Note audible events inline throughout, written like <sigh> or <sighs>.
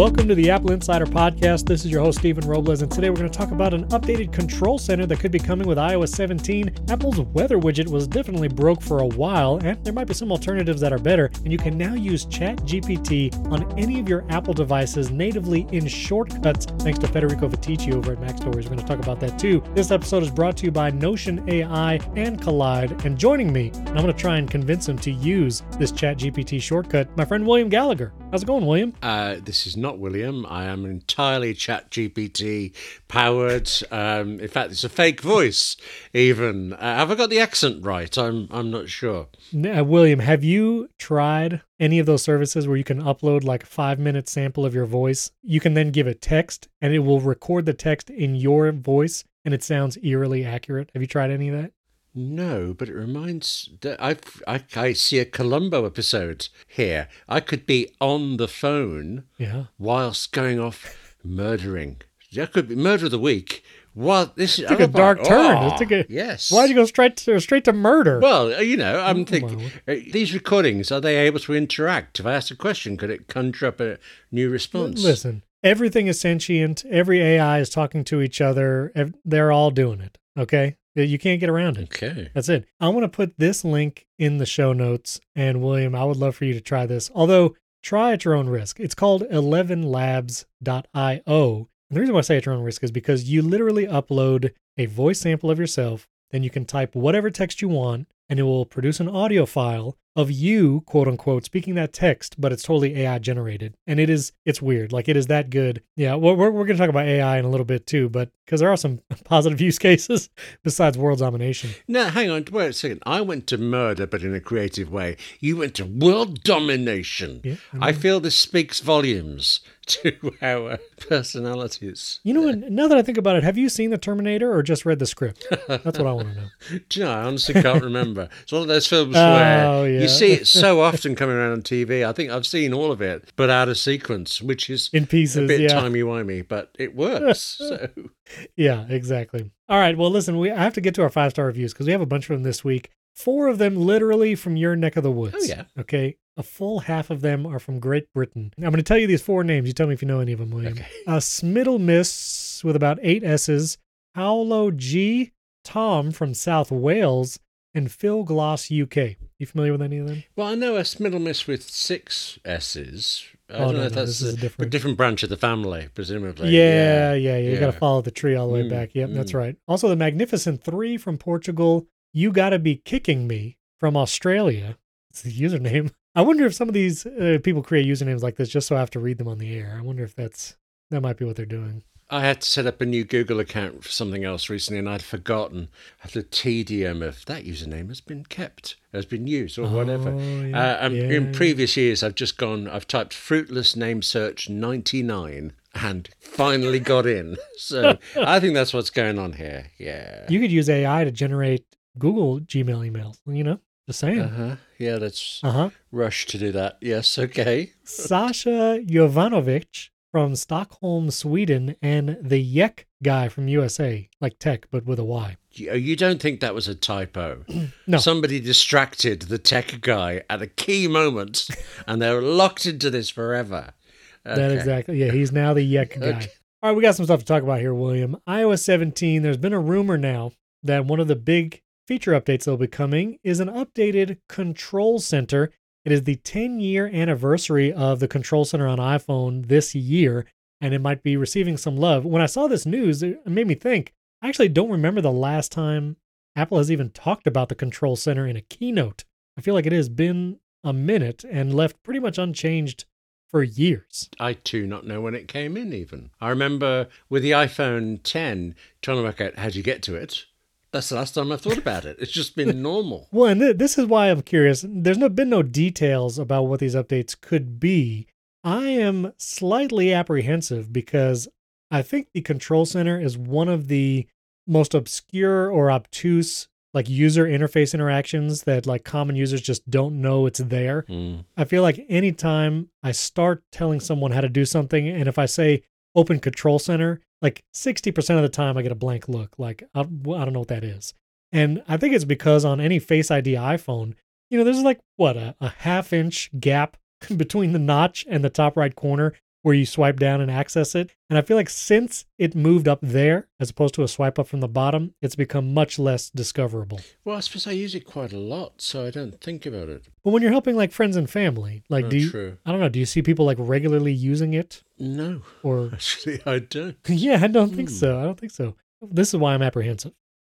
Welcome to the Apple Insider Podcast. This is your host, Stephen Robles, and today we're going to talk about an updated control center that could be coming with iOS 17. Apple's weather widget was definitely broke for a while, and there might be some alternatives that are better. And you can now use ChatGPT on any of your Apple devices natively in shortcuts, thanks to Federico Viticci over at Mac Stories. We're going to talk about that too. This episode is brought to you by Notion AI and Kolide. And joining me, and I'm going to try and convince him to use this ChatGPT shortcut, my friend William Gallagher. How's it going, William? Uh, this is not William. I am entirely Chat GPT powered. Um, in fact, it's a fake voice. Even uh, have I got the accent right? I'm I'm not sure. Uh, William, have you tried any of those services where you can upload like a five minute sample of your voice? You can then give it text, and it will record the text in your voice, and it sounds eerily accurate. Have you tried any of that? No, but it reminds. I, I I see a Columbo episode here. I could be on the phone, yeah, whilst going off murdering. That could be murder of the week. What this it took a dark turn. Oh, it took a, yes. Why'd you go straight to straight to murder? Well, uh, you know, I'm thinking uh, these recordings are they able to interact? If I ask a question, could it conjure up a new response? Listen, everything is sentient. Every AI is talking to each other. They're all doing it. Okay, you can't get around it. Okay. That's it. I want to put this link in the show notes. And William, I would love for you to try this. Although, try at your own risk. It's called 11labs.io. And the reason why I say at your own risk is because you literally upload a voice sample of yourself. Then you can type whatever text you want, and it will produce an audio file of you, quote unquote, speaking that text, but it's totally AI generated. And it is, it's weird. Like it is that good. Yeah, we're, we're going to talk about AI in a little bit too, but because there are some <laughs> positive use cases besides world domination. No, hang on, wait a second. I went to murder, but in a creative way. You went to world domination. Yeah, I, mean, I feel this speaks volumes <laughs> to our personalities. You know, now that I think about it, have you seen The Terminator or just read the script? That's what I want to know. <laughs> Do you know, I honestly can't remember. It's one of those films oh, where oh, yeah. you see it so often coming around on TV. I think I've seen all of it, but out of sequence, which is in pieces, a bit yeah. timey-wimey, but it works. so yeah, exactly. All right. Well, listen, we I have to get to our five star reviews because we have a bunch of them this week. Four of them literally from your neck of the woods. Oh yeah. Okay. A full half of them are from Great Britain. I'm going to tell you these four names. You tell me if you know any of them, William. Okay. Uh, Smiddle Miss with about eight S's. Paolo G. Tom from South Wales and Phil Gloss UK. You familiar with any of them? Well, I know a Smiddle Miss with six S's. I oh, don't no, no, that's a, a different... different branch of the family, presumably. Yeah, yeah, yeah. You yeah. got to follow the tree all the way Mm, back. Yep, that's mm. right. Also, the Magnificent Three from Portugal. You got to be kicking me from Australia. It's the username. I wonder if some of these uh, people create usernames like this just so I have to read them on the air. I wonder if that's that might be what they're doing. I had to set up a new Google account for something else recently, and I'd forgotten. The tedium of that username has been kept, has been used, or whatever. Oh, yeah, Uh, um, yeah. In previous years, I've just gone. I've typed fruitless name search ninety nine and finally got in. <laughs> So I think that's what's going on here. Yeah. You could use AI to generate Google Gmail emails. You know, just saying. Uh huh. Yeah, let's Uh huh. rush to do that. Yes. Okay. Sasha Jovanovic from Stockholm, Sweden, and the Yek guy from USA, like tech but with a Y. You, uh, you don't think that was a typo? <clears throat> No. Somebody distracted the tech guy at a key moment, <laughs> and they're locked into this forever. That exactly. Yeah, he's now the Yek guy. Okay. All right, we got some stuff to talk about here, William. iOS 17, there's been a rumor now that one of the big feature updates that'll be coming is an updated control center. It is the 10 year anniversary of the control center on iPhone this year, and it might be receiving some love. When I saw this news, it made me think I actually don't remember the last time Apple has even talked about the control center in a keynote. I feel like it has been a minute and left pretty much unchanged for years. I too not know when it came in. Even I remember with the iPhone 10 trying to work out how you get to it. That's the last time I've thought about it. It's just been normal. Well, and th- this is why I'm curious. There's no been no details about what these updates could be. I am slightly apprehensive because I think the control center is one of the most obscure or obtuse like user interface interactions that like common users just don't know it's there. Mm. I feel like anytime I start telling someone how to do something, and if I say open control center, like 60% of the time I get a blank look. Like, I, I don't know what that is. And I think it's because on any Face ID iPhone, you know, there's like, what, a, a half inch gap <laughs> between the notch and the top right corner. Where you swipe down and access it. And I feel like since it moved up there as opposed to a swipe up from the bottom, it's become much less discoverable. Well, I suppose I use it quite a lot, so I don't think about it. But when you're helping like friends and family, like Oh, do you true. I don't know, do you see people like regularly using it No, or <laughs> actually, I don't. <laughs> yeah, I don't think Hmm. so. I don't think so. This is why I'm apprehensive.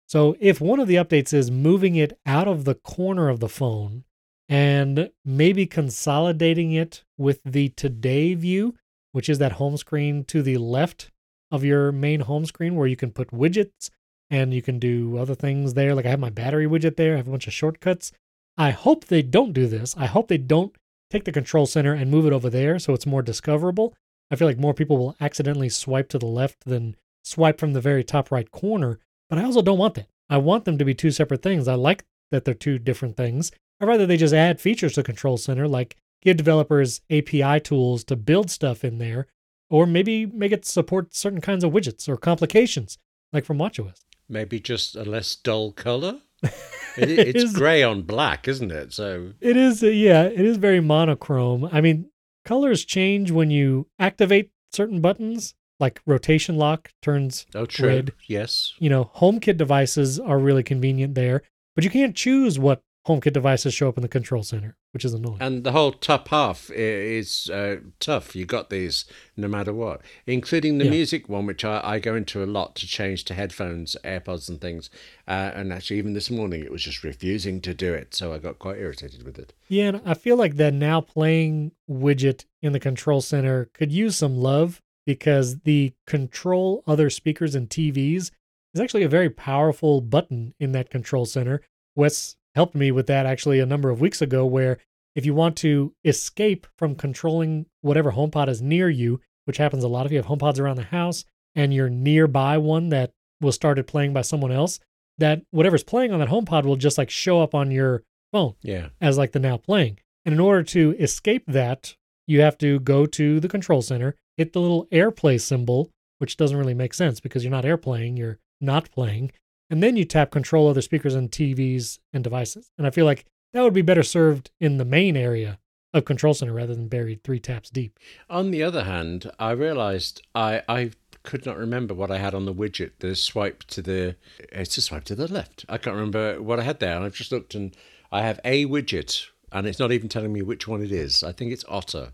So, if one of the updates is moving it out of the corner of the phone and maybe consolidating it with the today view, which is that home screen to the left of your main home screen where you can put widgets and you can do other things there. Like I have my battery widget there, I have a bunch of shortcuts. I hope they don't do this. I hope they don't take the control center and move it over there so it's more discoverable. I feel like more people will accidentally swipe to the left than swipe from the very top right corner, but I also don't want that. I want them to be two separate things. I like that they're two different things. I'd rather they just add features to Control Center, like give developers API tools to build stuff in there, or maybe make it support certain kinds of widgets or complications, like from WatchOS. Maybe just a less dull color. <laughs> It, it's grey on black, isn't it? So It is, uh, yeah, it is very monochrome. I mean, colors change when you activate certain buttons, like rotation lock turns oh, true. Red. Yes. you know, HomeKit devices are really convenient there, but you can't choose what HomeKit devices show up in the control center, which is annoying. And the whole top half is uh, tough. You got these no matter what, including the Yeah. music one, which I, I go into a lot to change to headphones, AirPods, and things. Uh, and actually, even this morning, it was just refusing to do it. So I got quite irritated with it. yeah, and I feel like that now playing widget in the control center could use some love because the control other speakers and TVs is actually a very powerful button in that control center. Wes helped me with that actually a number of weeks ago, where if you want to escape from controlling whatever HomePod is near you, which happens a lot if you have HomePods around the house and you're nearby one that was started playing by someone else, that whatever's playing on that HomePod will just like show up on your phone Yeah. as like the now playing. And in order to escape that, you have to go to the control center, hit the little AirPlay symbol, which doesn't really make sense because you're not AirPlaying, you're not playing. And then you tap control other speakers and TVs and devices. And I feel like that would be better served in the main area of control center rather than buried three taps deep. On the other hand, I realised I I could not remember what I had on the widget. The swipe to the it's a swipe to the left. I can't remember what I had there, and I've just looked and I have a widget, and it's not even telling me which one it is. I think it's Otter,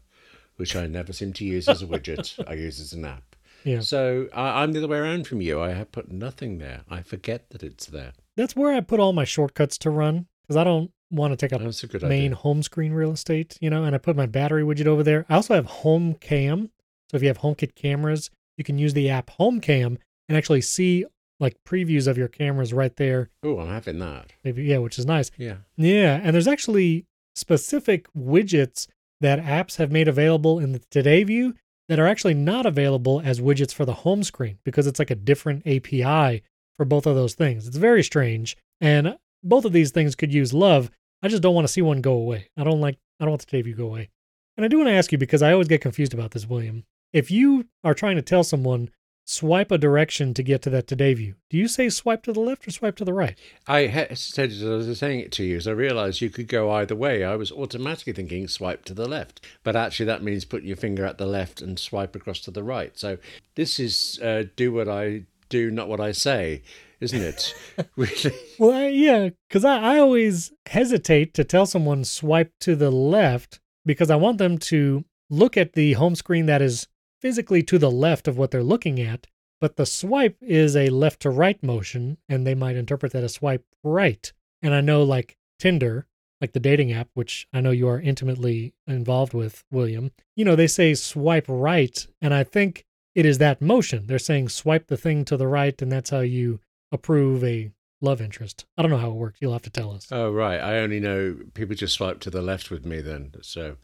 which I never seem to use as a widget. <laughs> I use as an app. Yeah. So I, I'm the other way around from you. I have put nothing there. I forget that it's there. That's where I put all my shortcuts to run because I don't want to take up That's a good main idea. home screen real estate, you know, and I put my battery widget over there. I also have Home Cam. So if you have HomeKit cameras, you can use the app Home Cam and actually see like previews of your cameras right there. Oh, I'm having that. Maybe yeah, which is nice. Yeah. Yeah, and there's actually specific widgets that apps have made available in the Today view that are actually not available as widgets for the home screen because it's like a different API for both of those things. It's very strange, and both of these things could use love. I just don't want to see one go away. I don't like I don't want the Today view go away. And I do want to ask you because I always get confused about this, William. If you are trying to tell someone swipe a direction to get to that Today view, do you say swipe to the left or swipe to the right? I hesitated as I was saying it to you, as I realised you could go either way. I was automatically thinking swipe to the left, but actually that means put your finger at the left and swipe across to the right. So this is uh, do what I do, not what I say, isn't it? <laughs> really? Well, I, yeah, because I, I always hesitate to tell someone swipe to the left because I want them to look at the home screen that is physically to the left of what they're looking at, but the swipe is a left to right motion, and they might interpret that as swipe right. And I know, like Tinder, like the dating app, which I know you are intimately involved with, William, you know, they say swipe right, and I think it is that motion. They're saying swipe the thing to the right, and that's how you approve a love interest. I don't know how it works. You'll have to tell us. Oh right, I only know people just swipe to the left with me then. So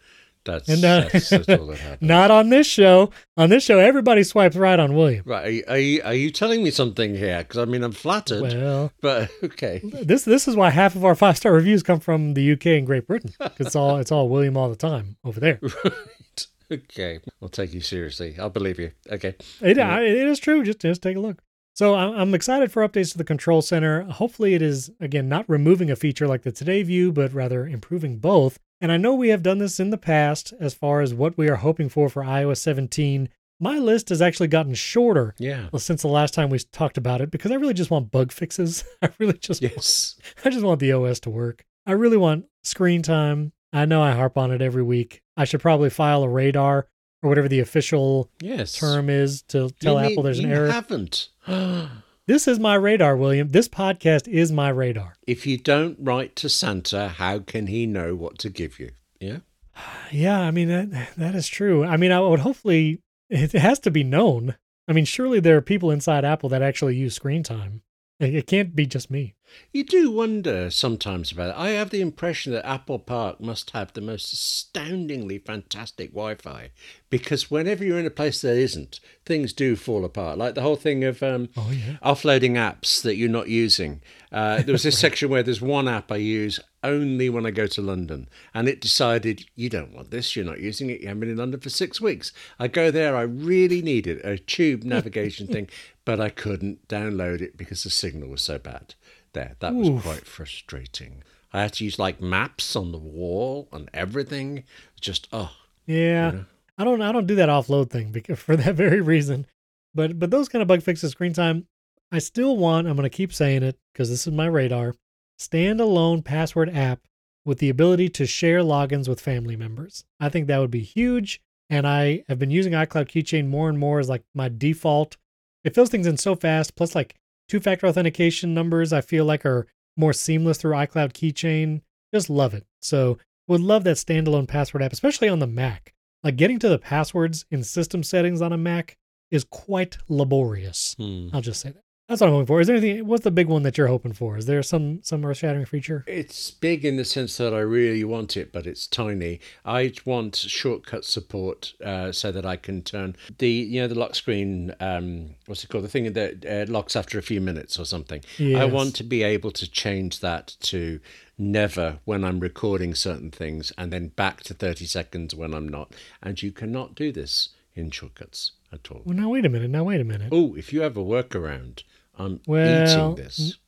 that's And, uh, that's, that's all that <laughs> happened. Not on this show. On this show, everybody swipes right on William. Right, are you, are you are you telling me something here? Because I mean, I'm flattered, Well, but <laughs> okay. this this is why half of our five star reviews come from the UK and Great Britain. It's all it's all William all the time over there. <laughs> Right. Okay. I'll take you seriously. I'll believe you. Okay. It, I, it is true. Just just take a look. So I'm excited for updates to the control center. Hopefully, it is again not removing a feature like the Today View, but rather improving both. And I know we have done this in the past as far as what we are hoping for for iOS 17. My list has actually gotten shorter Yeah. since the last time we talked about it because I really just want bug fixes. <laughs> I really just Yes. I just want the OS to work. I really want screen time. I know I harp on it every week. I should probably file a radar or whatever the official Yes. term is to tell You Apple mean there's an you error. haven't. <gasps> <gasps> This is my radar, William. This podcast is my radar. if you don't write to Santa, how can he know what to give you? Yeah. <sighs> Yeah, I mean that that is true. I mean, I would hopefully it has to be known. I mean, surely there are people inside Apple that actually use screen time. It can't be just me. You do wonder sometimes about it. I have the impression that Apple Park must have the most astoundingly fantastic Wi Fi because whenever you're in a place that isn't, things do fall apart. Like the whole thing of um, Oh yeah. offloading apps that you're not using. Uh, there was this <laughs> section where there's one app I use only when I go to London, and it decided you don't want this, you're not using it, you haven't been in London for six weeks. I go there, I really need it, a tube navigation <laughs> thing, but I couldn't download it because the signal was so bad. There, that was quite frustrating. I had to use like maps on the wall and everything. Just oh, Yeah. know? I don't I don't do that offload thing because <laughs> for that very reason. But but those kind of bug fixes screen time, I still want, I'm going to keep saying it because this is my radar, standalone password app with the ability to share logins with family members. I think that would be huge and I have been using iCloud Keychain more and more as like my default. It fills things in so fast plus like two-factor authentication numbers I feel like are more seamless through iCloud Keychain. Just love it. So, would love that standalone password app especially on the Mac. Like getting to the passwords in system settings on a Mac is quite laborious. hmm. I'll just say that. That's what I'm hoping for. Is there anything? What's the big one that you're hoping for? Is there some some earth shattering feature? It's big in the sense that I really want it, but it's tiny. I want shortcut support uh, so that I can turn the you know the lock screen. Um, what's it called? The thing that uh, locks after a few minutes or something. I want to be able to change that to never when I'm recording certain things, and then back to thirty seconds when I'm not. And you cannot do this in shortcuts at all. Well, now wait a minute. Now wait a minute. Oh, if you have a workaround, I'm Well, eating this.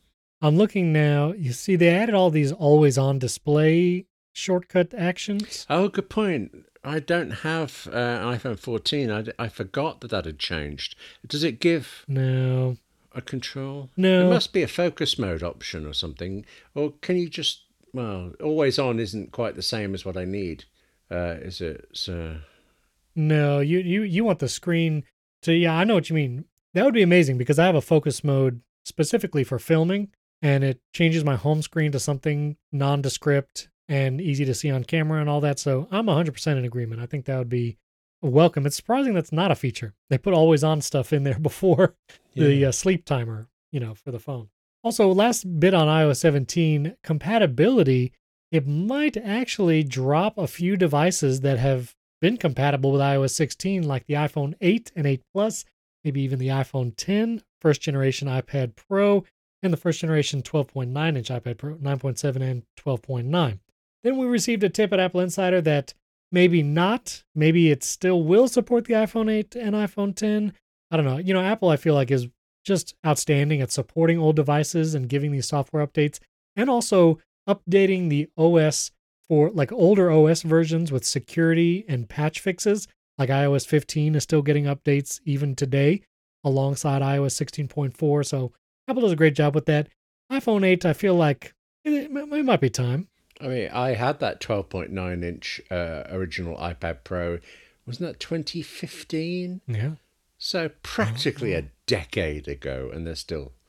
I'm looking now. You see, they added all these always on display shortcut actions. Oh, good point. I don't have uh, iPhone 14. I, I forgot that that had changed. Does it give No, a control? No. There must be a focus mode option or something. Or can you just, well, always on isn't quite the same as what I need, uh, is it? So, no. You you you want the screen to? Yeah, I know what you mean. That would be amazing because I have a focus mode specifically for filming, and it changes my home screen to something nondescript and easy to see on camera and all that. So I'm 100% in agreement. I think that would be welcome. It's surprising that's not a feature. They put always on stuff in there <laughs> before the uh, sleep timer, you know, for the phone. Also, last bit on iOS 17 compatibility, it might actually drop a few devices that have been compatible with iOS 16, like the iPhone 8 and 8 Plus, maybe even the iPhone 10, first generation iPad Pro, and the first generation 12.9 inch iPad Pro, 9.7 and 12.9. Then we received a tip at Apple Insider that maybe not, maybe it still will support the iPhone 8 and iPhone 10. I don't know. You know, Apple, I feel like, is just outstanding at supporting old devices and giving these software updates and also updating the OS for like older OS versions with security and patch fixes. Like iOS 15 is still getting updates even today alongside iOS 16.4. So Apple does a great job with that. iPhone 8, I feel like it, it might be time. I mean, I had that 12.9 inch uh, original iPad Pro. Wasn't that 2015? Yeah. So practically a decade ago, and they're still doing it. But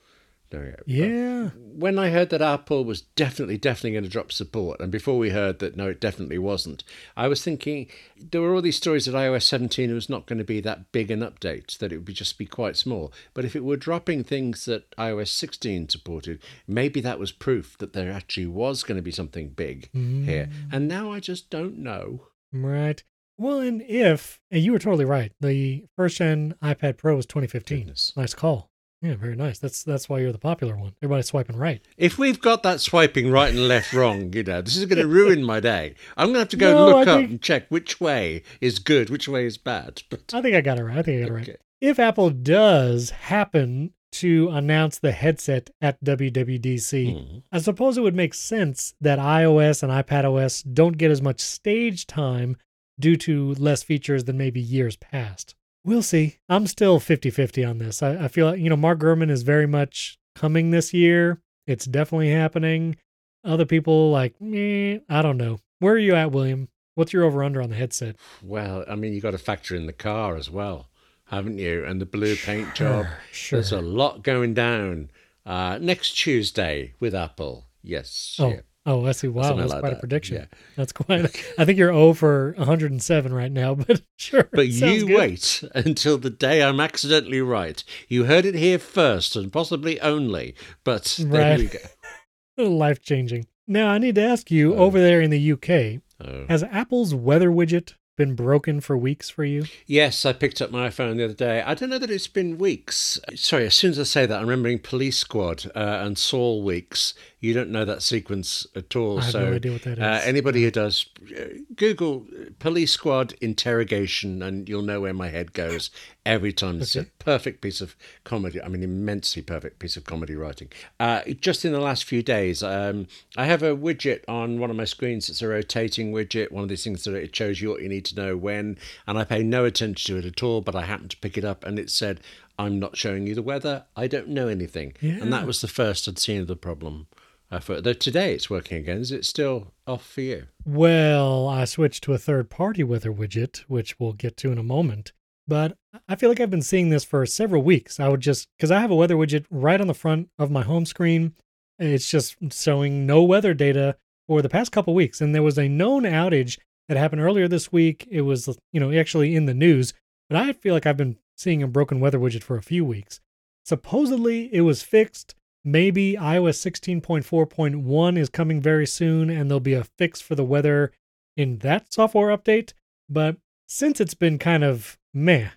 Uh, yeah. when I heard that Apple was definitely, definitely going to drop support, and before we heard that no, it definitely wasn't, I was thinking there were all these stories that iOS 17 was not going to be that big an update, that it would just be quite small. But if it were dropping things that iOS 16 supported, maybe that was proof that there actually was going to be something big here. Mm. And now I just don't know. Right. Well, and if, and you were totally right, the first gen iPad Pro was 2015. Goodness. Nice call. Yeah, very nice. That's that's why you're the popular one. Everybody's swiping right. If we've got that swiping right and left wrong, you know, this is going to ruin my day. I'm going to have to go No, look I up think- and check which way is good, which way is bad. <laughs> But I think I got it right. I think I got it right. If Apple does happen to announce the headset at WWDC. Mhm. I suppose it would make sense that iOS and iPadOS don't get as much stage time due to less features than maybe years past. We'll see. I'm still 50 50 on this. I, I feel like, you know, Mark Gurman is very much coming this year. It's definitely happening. Other people, like, eh, I don't know. Where are you at, William? What's your over under on the headset? Well, I mean, you got to factor in the car as well, haven't you? And the blue paint job. Sure. There's a lot going down uh, next Tuesday with Apple. Yes. Oh, yeah. Oh, I see. Wow, that's like quite a prediction. yeah. That's <laughs> quite. I think you're 0 for 107 right now, <laughs> but sure. But you good. wait until the day I'm accidentally right. You heard it here first and possibly only. But there Right. we go. <laughs> Life changing. Now, I need to ask you Oh. over there in the UK, Oh. has Apple's weather widget been broken for weeks for you? Yes, I picked up my iPhone the other day. I don't know that it's been weeks. Sorry, as soon as I say that, I'm remembering Police Squad uh, and Saul weeks. You don't know that sequence at all. I have so no idea what that Uh, anybody who does, uh, Google Police Squad interrogation, and you'll know where my head goes <laughs> every time. It's a perfect piece of comedy. I mean, immensely perfect piece of comedy writing. Uh, just in the last few days, um, I have a widget on one of my screens. It's a rotating widget, one of these things that it shows you what you need to know when. And I pay no attention to it at all, but I happened to pick it up and it said, I'm not showing you the weather. I don't know anything. And that was the first I'd seen of the problem. Uh, for, though today it's working again. Is it still off for you? Well, I switched to a third party weather widget, which we'll get to in a moment. But I feel like I've been seeing this for several weeks. I would just, because I have a weather widget right on the front of my home screen. It's just showing no weather data for the past couple weeks. And there was a known outage that happened earlier this week. It was, you know, actually in the news. But I feel like I've been seeing a broken weather widget for a few weeks. Supposedly it was fixed. Maybe iOS 16.4.1 is coming very soon and there'll be a fix for the weather in that software update. But since it's been kind of meh,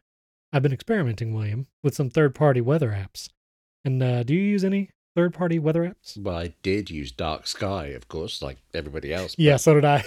I've been experimenting, William, with some third party weather apps. And uh, do you use any third party weather apps? Well, I did use Dark Sky, of course, like everybody else. Yeah, so did I.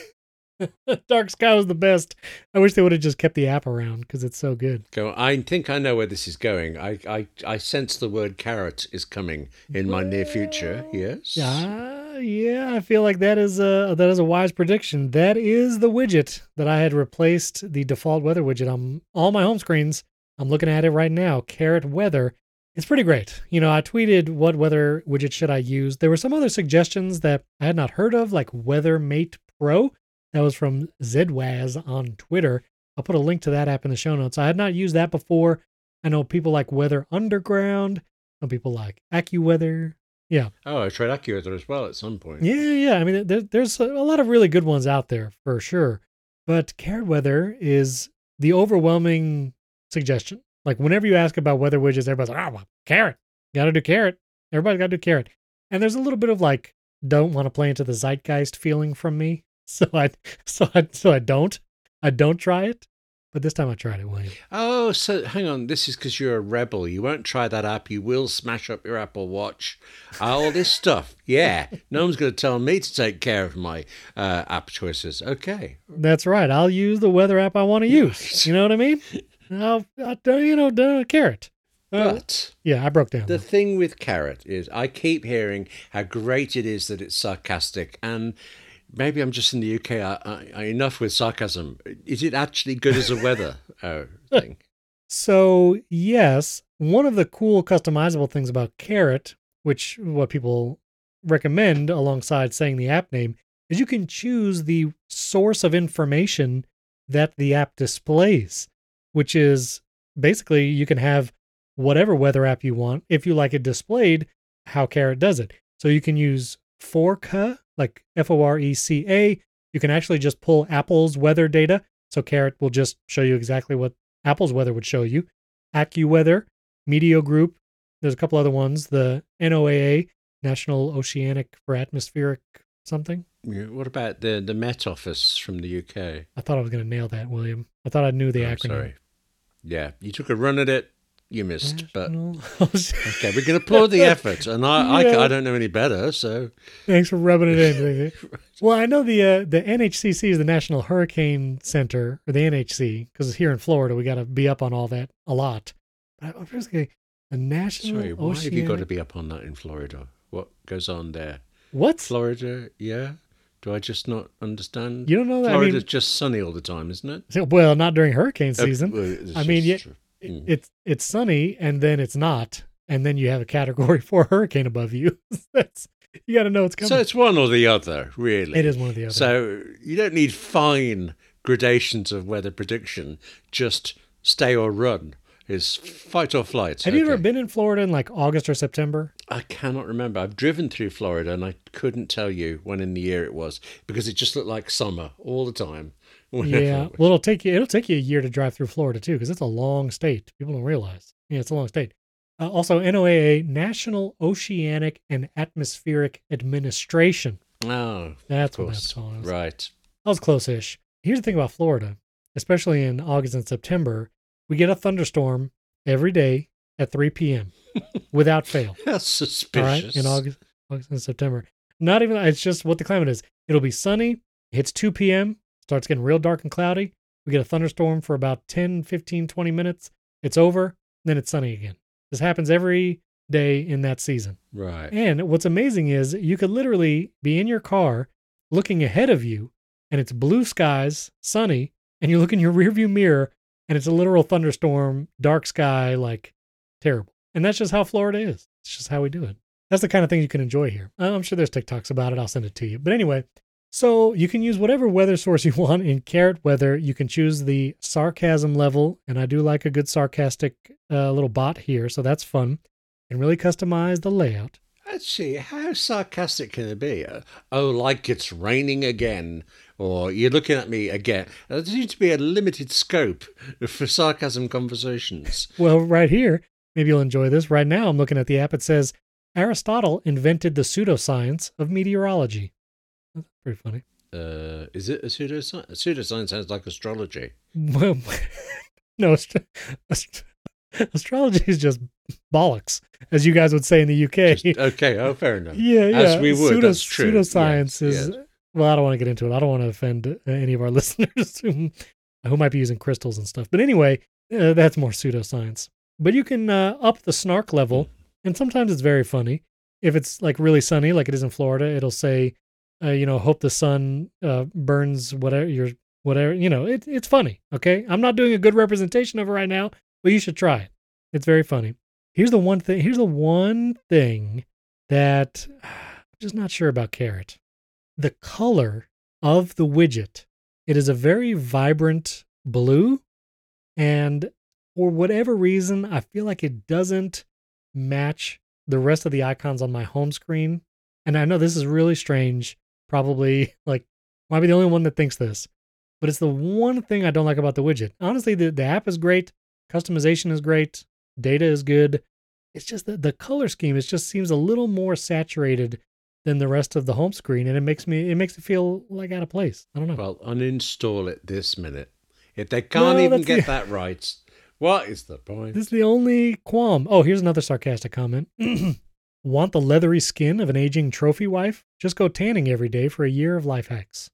<laughs> Dark Sky was the best. I wish they would have just kept the app around because it's so good. Go. I think I know where this is going. I, I, I sense the word carrot is coming in my near future. Yes. Yeah, yeah, I feel like that is a that is a wise prediction. That is the widget that I had replaced the default weather widget on all my home screens. I'm looking at it right now. Carrot weather. It's pretty great. You know, I tweeted what weather widget should I use. There were some other suggestions that I had not heard of, like Weather Mate Pro. That was from Zedwaz on Twitter. I'll put a link to that app in the show notes. I had not used that before. I know people like Weather Underground. Some people like AccuWeather. Yeah. Oh, I tried AccuWeather as well at some point. Yeah, yeah. I mean, there, there's a lot of really good ones out there for sure. But carrot weather is the overwhelming suggestion. Like whenever you ask about weather widgets, everybody's like, "Oh, well, carrot. Got to do carrot. Everybody's got to do carrot." And there's a little bit of like, don't want to play into the zeitgeist feeling from me, <laughs> so I, so I, so I don't, I don't try it. But this time I tried it, William. Oh, so hang on. This is because you're a rebel. You won't try that app. You will smash up your Apple Watch. All this <laughs> stuff. Yeah. No one's going to tell me to take care of my uh, app choices. Okay. That's right. I'll use the weather app I want to use. You know what I mean? <laughs> I'll, I'll you know, do carrot. Uh, But yeah, I broke down. the though. thing with Carrot is I keep hearing how great it is that it's sarcastic. And maybe I'm just in the UK. I, I, I, enough with sarcasm. Is it actually good as a weather uh, <laughs> thing? So, yes, one of the cool customizable things about Carrot, which what people recommend alongside saying the app name, is you can choose the source of information that the app displays, which is basically you can have whatever weather app you want if you like it displayed how Carrot does it. So you can use Foreca, like F O R E C A. You can actually just pull Apple's weather data. So Carrot will just show you exactly what Apple's weather would show you. AccuWeather, Meteo Group. There's a couple other ones. The NOAA, National Oceanic for Atmospheric something. What about the, the Met Office from the UK? I thought I was going to nail that, William. I thought I knew the Oh, acronym. sorry. Yeah, you took a run at it. You missed, but okay, <laughs> we can applaud the effort. And I, Yeah. I, I don't know any better, so Thanks for rubbing it in. <laughs> well, I know the uh, the NHCC is the National Hurricane Center, or the NHC, because here in Florida we got to be up on all that a lot. But I'm basically A national Sorry, why have you got to be up on that in Florida? What goes on there? What? Florida, yeah? Do I just not understand? You don't know that? I Florida's mean, just sunny all the time, isn't it? well, not during hurricane Uh, season. well, I mean, yeah. Mm. it's it's sunny and then it's not, and then you have a category <laughs> four hurricane above you. <laughs> That's you got to know it's coming. So it's one or the other, really. it is one of the other. So you don't need fine gradations of weather prediction. Just stay or run. Is fight or flight. have you ever been in Florida in like August or September? I cannot remember. I've driven through Florida and I couldn't tell you when in the year it was because it just looked like summer all the time. <laughs> Whenever Yeah. Well, it'll take you. It'll take you a year to drive through Florida too, because it's a long state. People don't realize. Yeah, it's a long state. Uh, also, NOAA, National Oceanic and Atmospheric Administration. Oh, That's what that's called. Right. That was close-ish. Here's the thing about Florida, especially in August and September, we get a thunderstorm every day at 3 p.m. <laughs> without fail. That's suspicious. right, in August, August and September. Not even. It's just what the climate is. It'll be sunny. Hits 2 p.m. Starts getting real dark and cloudy. We get a thunderstorm for about 10, 15, 20 minutes. It's over. Then it's sunny again. This happens every day in that season. Right. And what's amazing is you could literally be in your car looking ahead of you, and it's blue skies, sunny, and you look in your rearview mirror, and it's a literal thunderstorm, dark sky, like terrible. And that's just how Florida is. It's just how we do it. That's the kind of thing you can enjoy here. Uh, I'm sure there's TikToks about it. I'll send it to you. But anyway, so you can use whatever weather source <laughs> you want in Carrot Weather. You can choose the sarcasm level, and I do like a good sarcastic uh, little bot here, so that's fun. And really customize the layout. Actually, how sarcastic can it be? Uh, oh, like it's raining again, or you're looking at me again. There seems to be a limited scope <laughs> for sarcasm conversations. Well, right here, maybe you'll enjoy this. Right now, I'm looking at the app. It says Aristotle invented the pseudoscience of meteorology. That's pretty funny. Uh, is it a pseudoscience? Pseudoscience sounds like astrology. <laughs> Well, no, ast- ast- astrology is just bollocks, as you guys would say in the UK. Just- okay, oh, fair enough. yeah, <laughs> yeah. As we would, that's true. Pseudoscience Yes, is. yes. Well, I don't want to get into it. I don't want to offend uh, any of our <laughs> listeners who, who might be using crystals and stuff. But anyway, uh, that's more pseudoscience. But you can uh, up the snark level, and sometimes it's very funny. If it's like really sunny, like it is in Florida, it'll say, uh, you know, hope the sun uh, burns whatever your whatever. You know, it, it's funny. Okay, I'm not doing a good representation of it right now, but you should try it. It's very funny. Here's the one thing. Here's the one thing that <sighs> I'm just not sure about Carrot. The color of the widget. It is a very vibrant blue, and for whatever reason, I feel like it doesn't match the rest of the icons on my home screen. And I know this is really strange. Probably like might be the only one that thinks this, but it's the one thing I don't like about the widget. Honestly, the, the app is great, customization is great, data is good. It's just that the color scheme it just seems a little more saturated than the rest of the home screen, and it makes me it makes it feel like out of place. I don't know. Well, uninstall it this minute. If they can't No, even that's the- get that right, what is the point? This is the only qualm. Oh, here's another sarcastic comment. <clears throat> Want the leathery skin of an aging trophy wife? Just go tanning every day for a year of life hacks.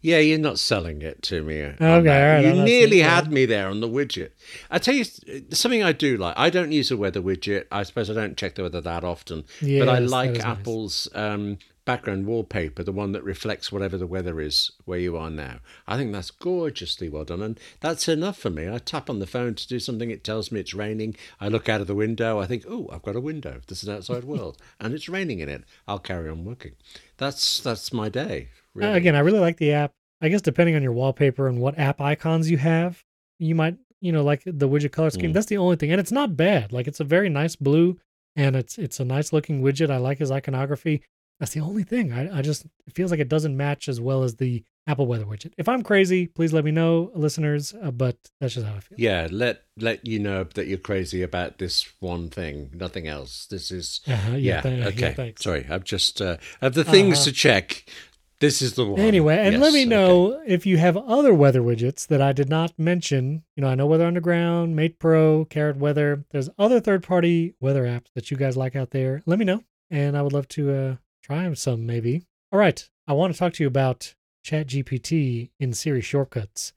Yeah, you're not selling it to me. Okay, right, You nearly had me there on the widget. I tell you something I do like. I don't use a weather widget. I suppose I don't check the weather that often. but I like is nice. Apple's um, background wallpaper, the one that reflects whatever the weather is where you are now. I think that's gorgeously well done, and that's enough for me. I tap on the phone to do something. It tells me it's raining. I look out of the window. I think, oh, I've got a window. This is an outside world, <laughs> and it's raining in it. I'll carry on working. That's that's my day. Uh, Again, I really like the app. I guess depending on your wallpaper and what app icons you have, you might, you know, like the widget color scheme. Mm. That's the only thing, and it's not bad. Like it's a very nice blue, and it's it's a nice looking widget. I like his iconography. That's the only thing. I, I just it feels like it doesn't match as well as the Apple Weather widget. If I'm crazy, please let me know, listeners. Uh, but that's just how I feel. Yeah, let let you know that you're crazy about this one thing, nothing else. This is Uh-huh, yeah, th- yeah, okay. thanks. Sorry, I've just uh, of the things Uh-huh. to check. This is the one. Anyway, and let Yes, me okay. know if you have other weather widgets that I did not mention. You know, I know Weather Underground, Mate Pro, Carrot Weather. There's other third-party weather apps that you guys like out there. Let me know, and I would love to uh, try some maybe. All right, I want to talk to you about ChatGPT in Siri shortcuts.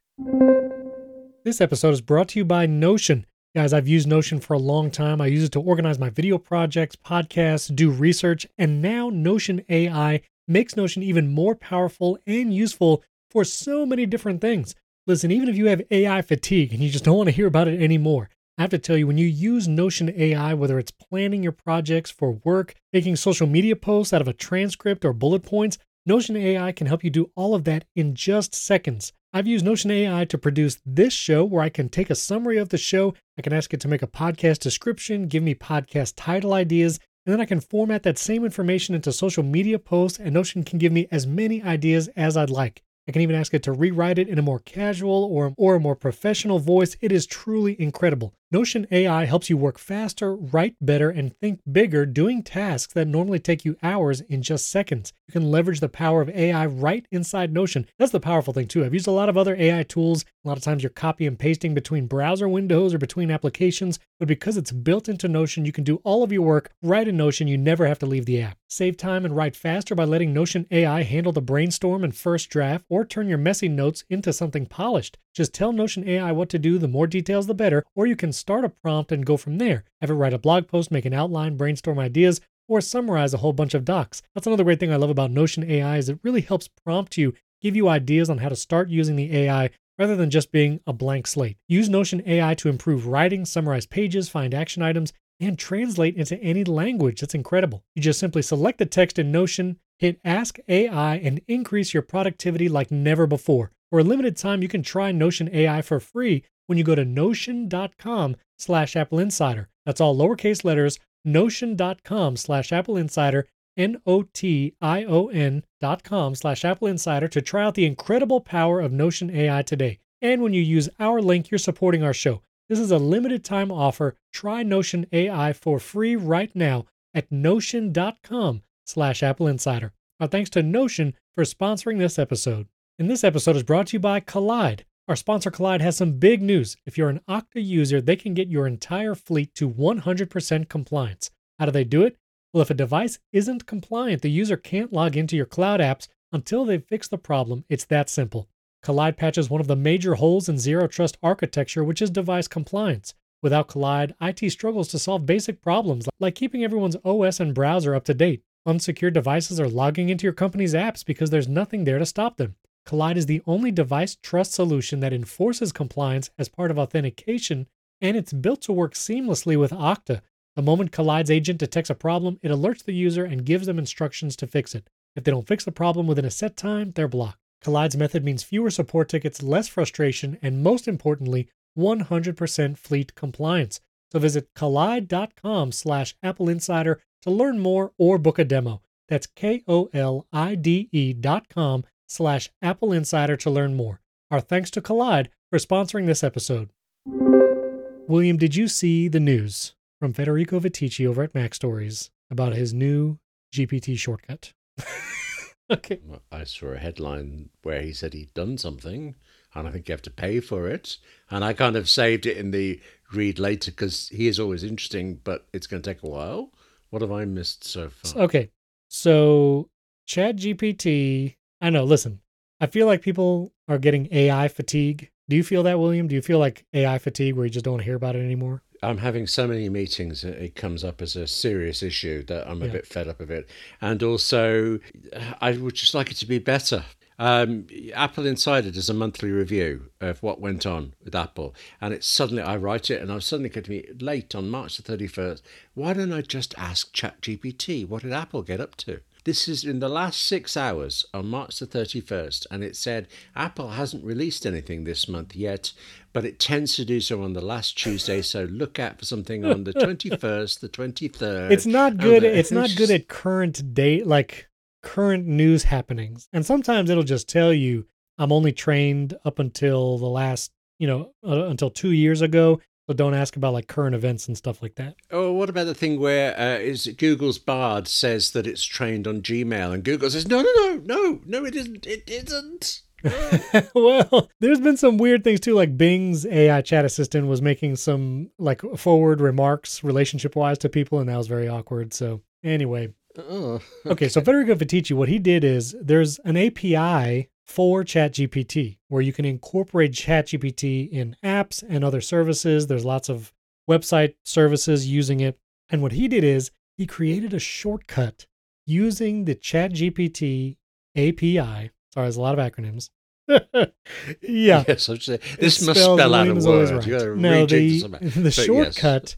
This episode is brought to you by Notion. Guys, I've used Notion for a long time. I use it to organize my video projects, podcasts, do research, and now Notion AI makes Notion even more powerful and useful for so many different things. Listen, even if you have AI fatigue and you just don't want to hear about it anymore, I have to tell you, when you use Notion AI, whether it's planning your projects for work, making social media posts out of a transcript or bullet points, Notion AI can help you do all of that in just seconds. I've used Notion AI to produce this show where I can take a summary of the show. I can ask it to make a podcast description, give me podcast title ideas, and then I can format that same information into social media posts, and Notion can give me as many ideas as I'd like. I can even ask it to rewrite it in a more casual or, or a more professional voice. It is truly incredible. Notion AI helps you work faster, write better, and think bigger, doing tasks that normally take you hours in just seconds. You can leverage the power of AI right inside Notion. That's the powerful thing, too. I've used a lot of other AI tools. A lot of times you're copy and pasting between browser windows or between applications, but because it's built into Notion, you can do all of your work right in Notion. You never have to leave the app. Save time and write faster by letting Notion AI handle the brainstorm and first draft or turn your messy notes into something polished. Just tell Notion AI what to do, the more details the better, or you can start a prompt and go from there. Have it write a blog post, make an outline, brainstorm ideas, or summarize a whole bunch of docs. That's another great thing I love about Notion AI is it really helps prompt you, give you ideas on how to start using the AI rather than just being a blank slate. Use Notion AI to improve writing, summarize pages, find action items, and translate into any language. That's incredible. You just simply select the text in Notion, hit Ask AI, and increase your productivity like never before. For a limited time, you can try Notion AI for free when you go to notion.com slash Apple Insider. That's all lowercase letters, notion.com slash Apple Insider, N-O-T-I-O-N dot com slash Apple Insider to try out the incredible power of Notion AI today. And when you use our link, you're supporting our show. This is a limited time offer. Try Notion AI for free right now at notion.com slash Apple Insider. Our thanks to Notion for sponsoring this episode. And this episode is brought to you by Kolide. Our sponsor Kolide has some big news. If you're an Okta user, they can get your entire fleet to 100% compliance. How do they do it? Well, if a device isn't compliant, the user can't log into your cloud apps until they fix the problem. It's that simple. Kolide patches one of the major holes in zero trust architecture, which is device compliance. Without Kolide, IT struggles to solve basic problems like keeping everyone's OS and browser up to date. Unsecured devices are logging into your company's apps because there's nothing there to stop them. Kolide is the only device trust solution that enforces compliance as part of authentication, and it's built to work seamlessly with Okta. The moment Kolide's agent detects a problem, it alerts the user and gives them instructions to fix it. If they don't fix the problem within a set time, they're blocked. Kolide's method means fewer support tickets, less frustration, and most importantly, 100% fleet compliance. So visit kolide.com slash Apple Insider to learn more or book a demo. That's K-O-L-I-D-E dot com slash Apple Insider to learn more. Our thanks to Kolide for sponsoring this episode. William, did you see the news from Federico Viticci over at Mac Stories about his new GPT shortcut? <laughs> okay. I saw a headline where he said he'd done something, and I think you have to pay for it. And I kind of saved it in the read later because he is always interesting, but it's going to take a while. What have I missed so far? Okay. So, Chat GPT I know. Listen, I feel like people are getting AI fatigue. Do you feel that, William? Do you feel like AI fatigue where you just don't want to hear about it anymore? I'm having so many meetings, it comes up as a serious issue that I'm a yeah. bit fed up of it. And also, I would just like it to be better. Um, Apple Insider does a monthly review of what went on with Apple, and it's suddenly I write it, and I'm suddenly get to me late on March the 31st. Why don't I just ask ChatGPT what did Apple get up to? This is in the last six hours on March the 31st, and it said Apple hasn't released anything this month yet, but it tends to do so on the last Tuesday. So look out for something on the <laughs> 21st, the 23rd. It's not good. It's not good at <laughs> current date, like current news happenings. And sometimes it'll just tell you, I'm only trained up until the last, you know, uh, until two years ago. So don't ask about like current events and stuff like that. Oh, what about the thing where uh, is Google's Bard says that it's trained on Gmail, and Google says no, no, no, no, no, it isn't. It isn't. <laughs> well, there's been some weird things too. Like Bing's AI chat assistant was making some like forward remarks relationship wise to people, and that was very awkward. So anyway, oh, okay. okay. So Federico Viticci, what he did is there's an API for ChatGPT, where you can incorporate ChatGPT in apps and other services. There's lots of website services using it. And what he did is he created a shortcut using the ChatGPT API. Sorry, there's a lot of acronyms. <laughs> yeah. Yes, this must spell out a word. right. You No, the, <laughs> the But yes. shortcut,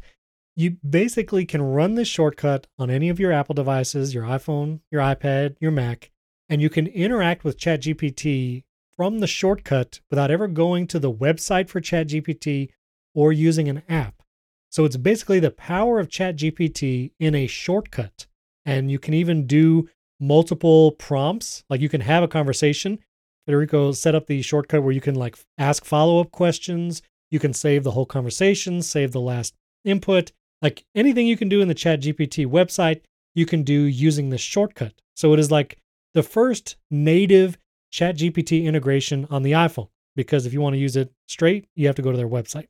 you basically can run this shortcut on any of your Apple devices, your iPhone, your iPad, your Mac, and you can interact with ChatGPT from the shortcut without ever going to the website for ChatGPT or using an app. So it's basically the power of ChatGPT in a shortcut. And you can even do multiple prompts. Like you can have a conversation. Federico set up the shortcut where you can like ask follow-up questions. You can save the whole conversation, save the last input. Like anything you can do in the ChatGPT website, you can do using this shortcut. So it is like the first native ChatGPT integration on the iPhone because if you want to use it straight, you have to go to their website.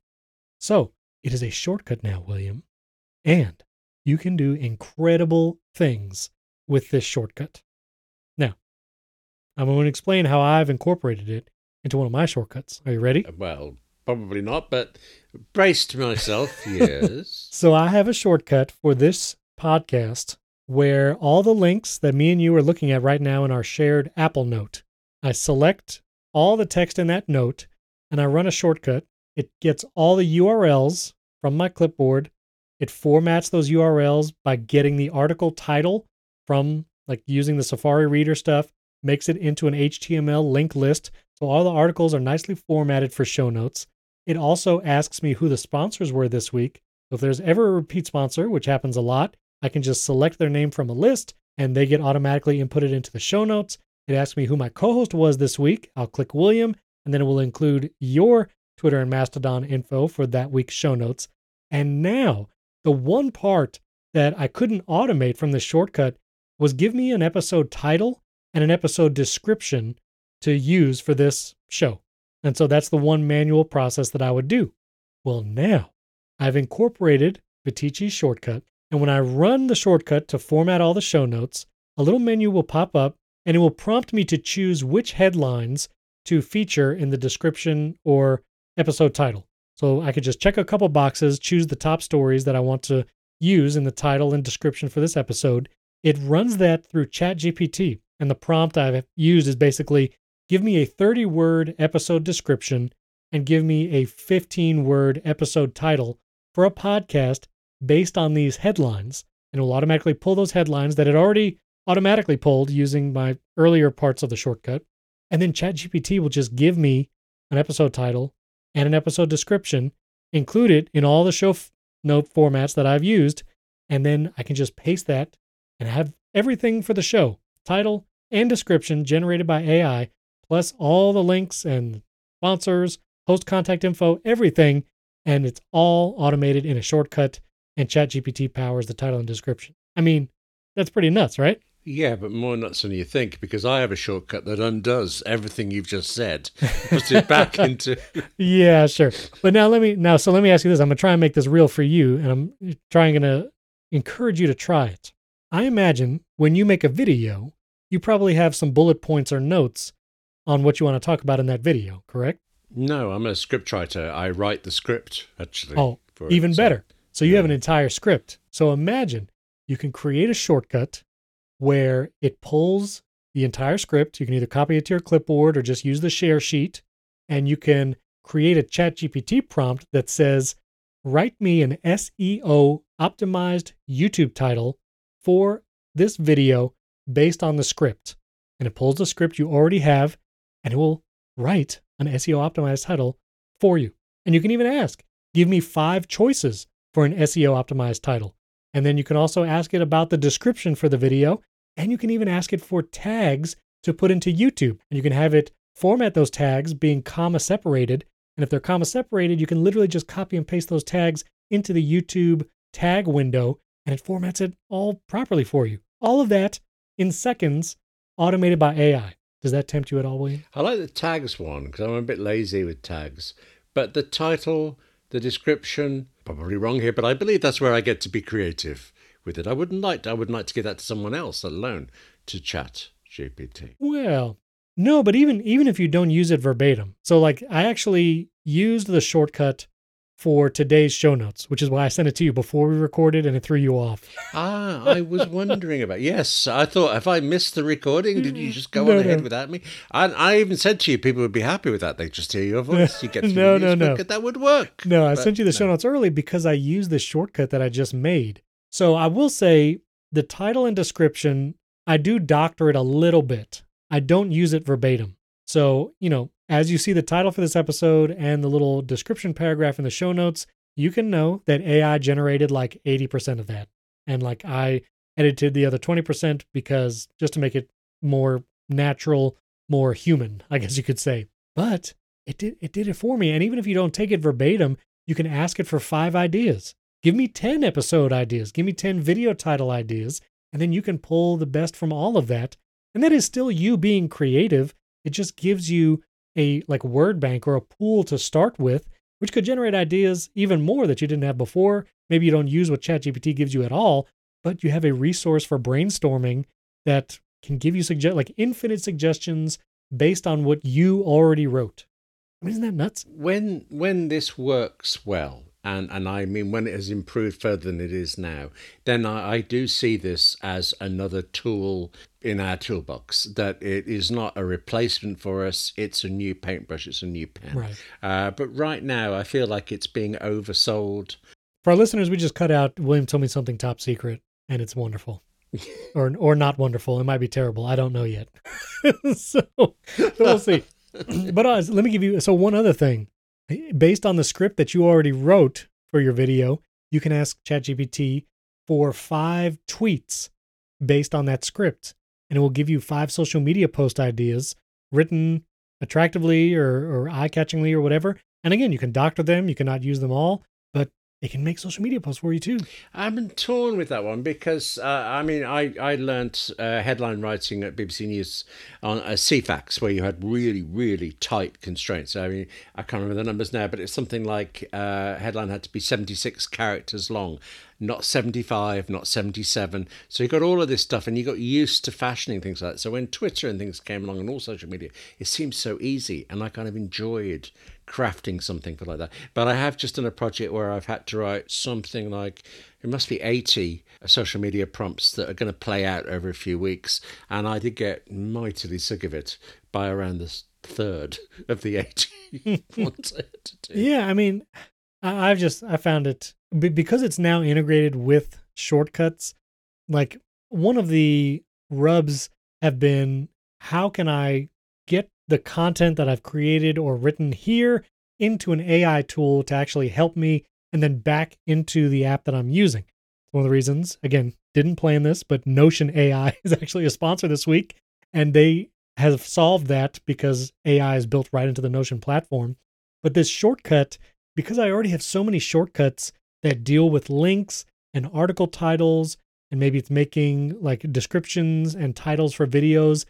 So it is a shortcut now, William, and you can do incredible things with this shortcut. Now, I'm going to explain how I've incorporated it into one of my shortcuts. Are you ready? Well, probably not, but braced myself, <laughs> yes. So I have a shortcut for this podcast where all the links that me and you are looking at right now in our shared Apple note, I select all the text in that note and I run a shortcut. It gets all the URLs from my clipboard. It formats those URLs by getting the article title from like using the Safari Reader stuff, makes it into an HTML link list. So all the articles are nicely formatted for show notes. It also asks me who the sponsors were this week. So if there's ever a repeat sponsor, which happens a lot, I can just select their name from a list and they get automatically inputted into the show notes. It asks me who my co host was this week. I'll click William, and then it will include your Twitter and Mastodon info for that week's show notes. And now, the one part that I couldn't automate from the shortcut was give me an episode title and an episode description to use for this show. And so that's the one manual process that I would do. Well, now I've incorporated Viticci shortcut. And when I run the shortcut to format all the show notes, a little menu will pop up and it will prompt me to choose which headlines to feature in the description or episode title. So I could just check a couple boxes, choose the top stories that I want to use in the title and description for this episode. It runs that through ChatGPT. And the prompt I've used is basically give me a 30 word episode description and give me a 15 word episode title for a podcast based on these headlines. And it will automatically pull those headlines that it already automatically pulled using my earlier parts of the shortcut. And then ChatGPT will just give me an episode title and an episode description included in all the show f- note formats that I've used. And then I can just paste that and have everything for the show title and description generated by AI, plus all the links and sponsors, host contact info, everything. And it's all automated in a shortcut, and ChatGPT powers the title and description. I mean, that's pretty nuts, right? Yeah, but more nuts than you think because I have a shortcut that undoes everything you've just said, <laughs> puts it back into. <laughs> yeah, sure. But now let me now so let me ask you this. I'm gonna try and make this real for you, and I'm trying to encourage you to try it. I imagine when you make a video, you probably have some bullet points or notes on what you want to talk about in that video, correct? No, I'm a script writer. I write the script actually. Oh, for it, even so- better. So you have an entire script. So imagine you can create a shortcut where it pulls the entire script. You can either copy it to your clipboard or just use the share sheet. And you can create a ChatGPT prompt that says, write me an SEO optimized YouTube title for this video based on the script. And it pulls the script you already have and it will write an SEO optimized title for you. And you can even ask, give me five choices for an SEO optimized title. And then you can also ask it about the description for the video. And you can even ask it for tags to put into YouTube. And you can have it format those tags being comma separated. And if they're comma separated, you can literally just copy and paste those tags into the YouTube tag window and it formats it all properly for you. All of that in seconds, automated by AI. Does that tempt you at all, William? I like the tags one because I'm a bit lazy with tags. But the title, the description, probably wrong here, but I believe that's where I get to be creative with it. I wouldn't like I wouldn't like to give that to someone else alone to chat GPT. Well, no, but even even if you don't use it verbatim. So like I actually used the shortcut for today's show notes, which is why I sent it to you before we recorded and it threw you off. Ah, I was <laughs> wondering about. Yes, I thought if I missed the recording, did you just go No, on ahead no. without me? And I even said to you, people would be happy with that. They just hear your voice. You get <laughs> through No, no, no. That would work. No, I But sent you the show notes early because I used the shortcut that I just made. So I will say the title and description, I do doctor it a little bit. I don't use it verbatim. So, you know, as you see the title for this episode and the little description paragraph in the show notes, you can know that AI generated like 80% of that. And like I edited the other 20% because just to make it more natural, more human, <laughs> I guess you could say. But it did it did it for me. And even if you don't take it verbatim, you can ask it for five ideas. Give me 10 episode ideas. Give me 10 video title ideas. And then you can pull the best from all of that. And that is still you being creative. It just gives you a like word bank or a pool to start with, which could generate ideas even more that you didn't have before. Maybe you don't use what ChatGPT gives you at all, but you have a resource for brainstorming that can give you suggest like infinite suggestions based on what you already wrote. I mean, isn't that nuts? when when this works well and and i mean when it has improved further than it is now then i, I do see this as another tool in our toolbox that it is not a replacement for us it's a new paintbrush it's a new pen Right. uh, but right now i feel like it's being oversold For our listeners, we just cut out William told me something top secret, and it's wonderful. <laughs> or or not wonderful. It might be terrible. I don't know yet. <laughs> so, we'll see. <laughs> but uh, let me give you so one other thing. Based on the script that you already wrote for your video, you can ask ChatGPT for five tweets based on that script, and it will give you five social media post ideas written attractively or, or eye-catchingly or whatever. And again, you can doctor them. You cannot use them all, it can make social media posts for you too. I'm been torn with that one because uh, I mean I I learnt uh, headline writing at BBC News on a Ceefax where you had really really tight constraints. I mean I can't remember the numbers now, but it's something like uh, headline had to be 76 characters long, not 75, not 77. So you got all of this stuff, and you got used to fashioning things like that. So when Twitter and things came along and all social media, it seemed so easy, and I kind of enjoyed crafting something for like that. But I have just done a project where I've had to write something like it must be 80 social media prompts that are going to play out over a few weeks. And I did get mightily sick of it by around the third <laughs> of the 80 ones <laughs> to do. Yeah, I mean, I've just I found it because it's now integrated with shortcuts. Like one of the rubs have been how can I get the content that I've created or written here into an AI tool to actually help me and then back into the app that I'm using. One of the reasons, again, didn't plan this, but Notion AI <laughs> is actually a sponsor this week, and they have solved that because AI is built right into the Notion platform. But this shortcut, because I already have so many shortcuts that deal with links and article titles, and maybe it's making like descriptions and titles for videos,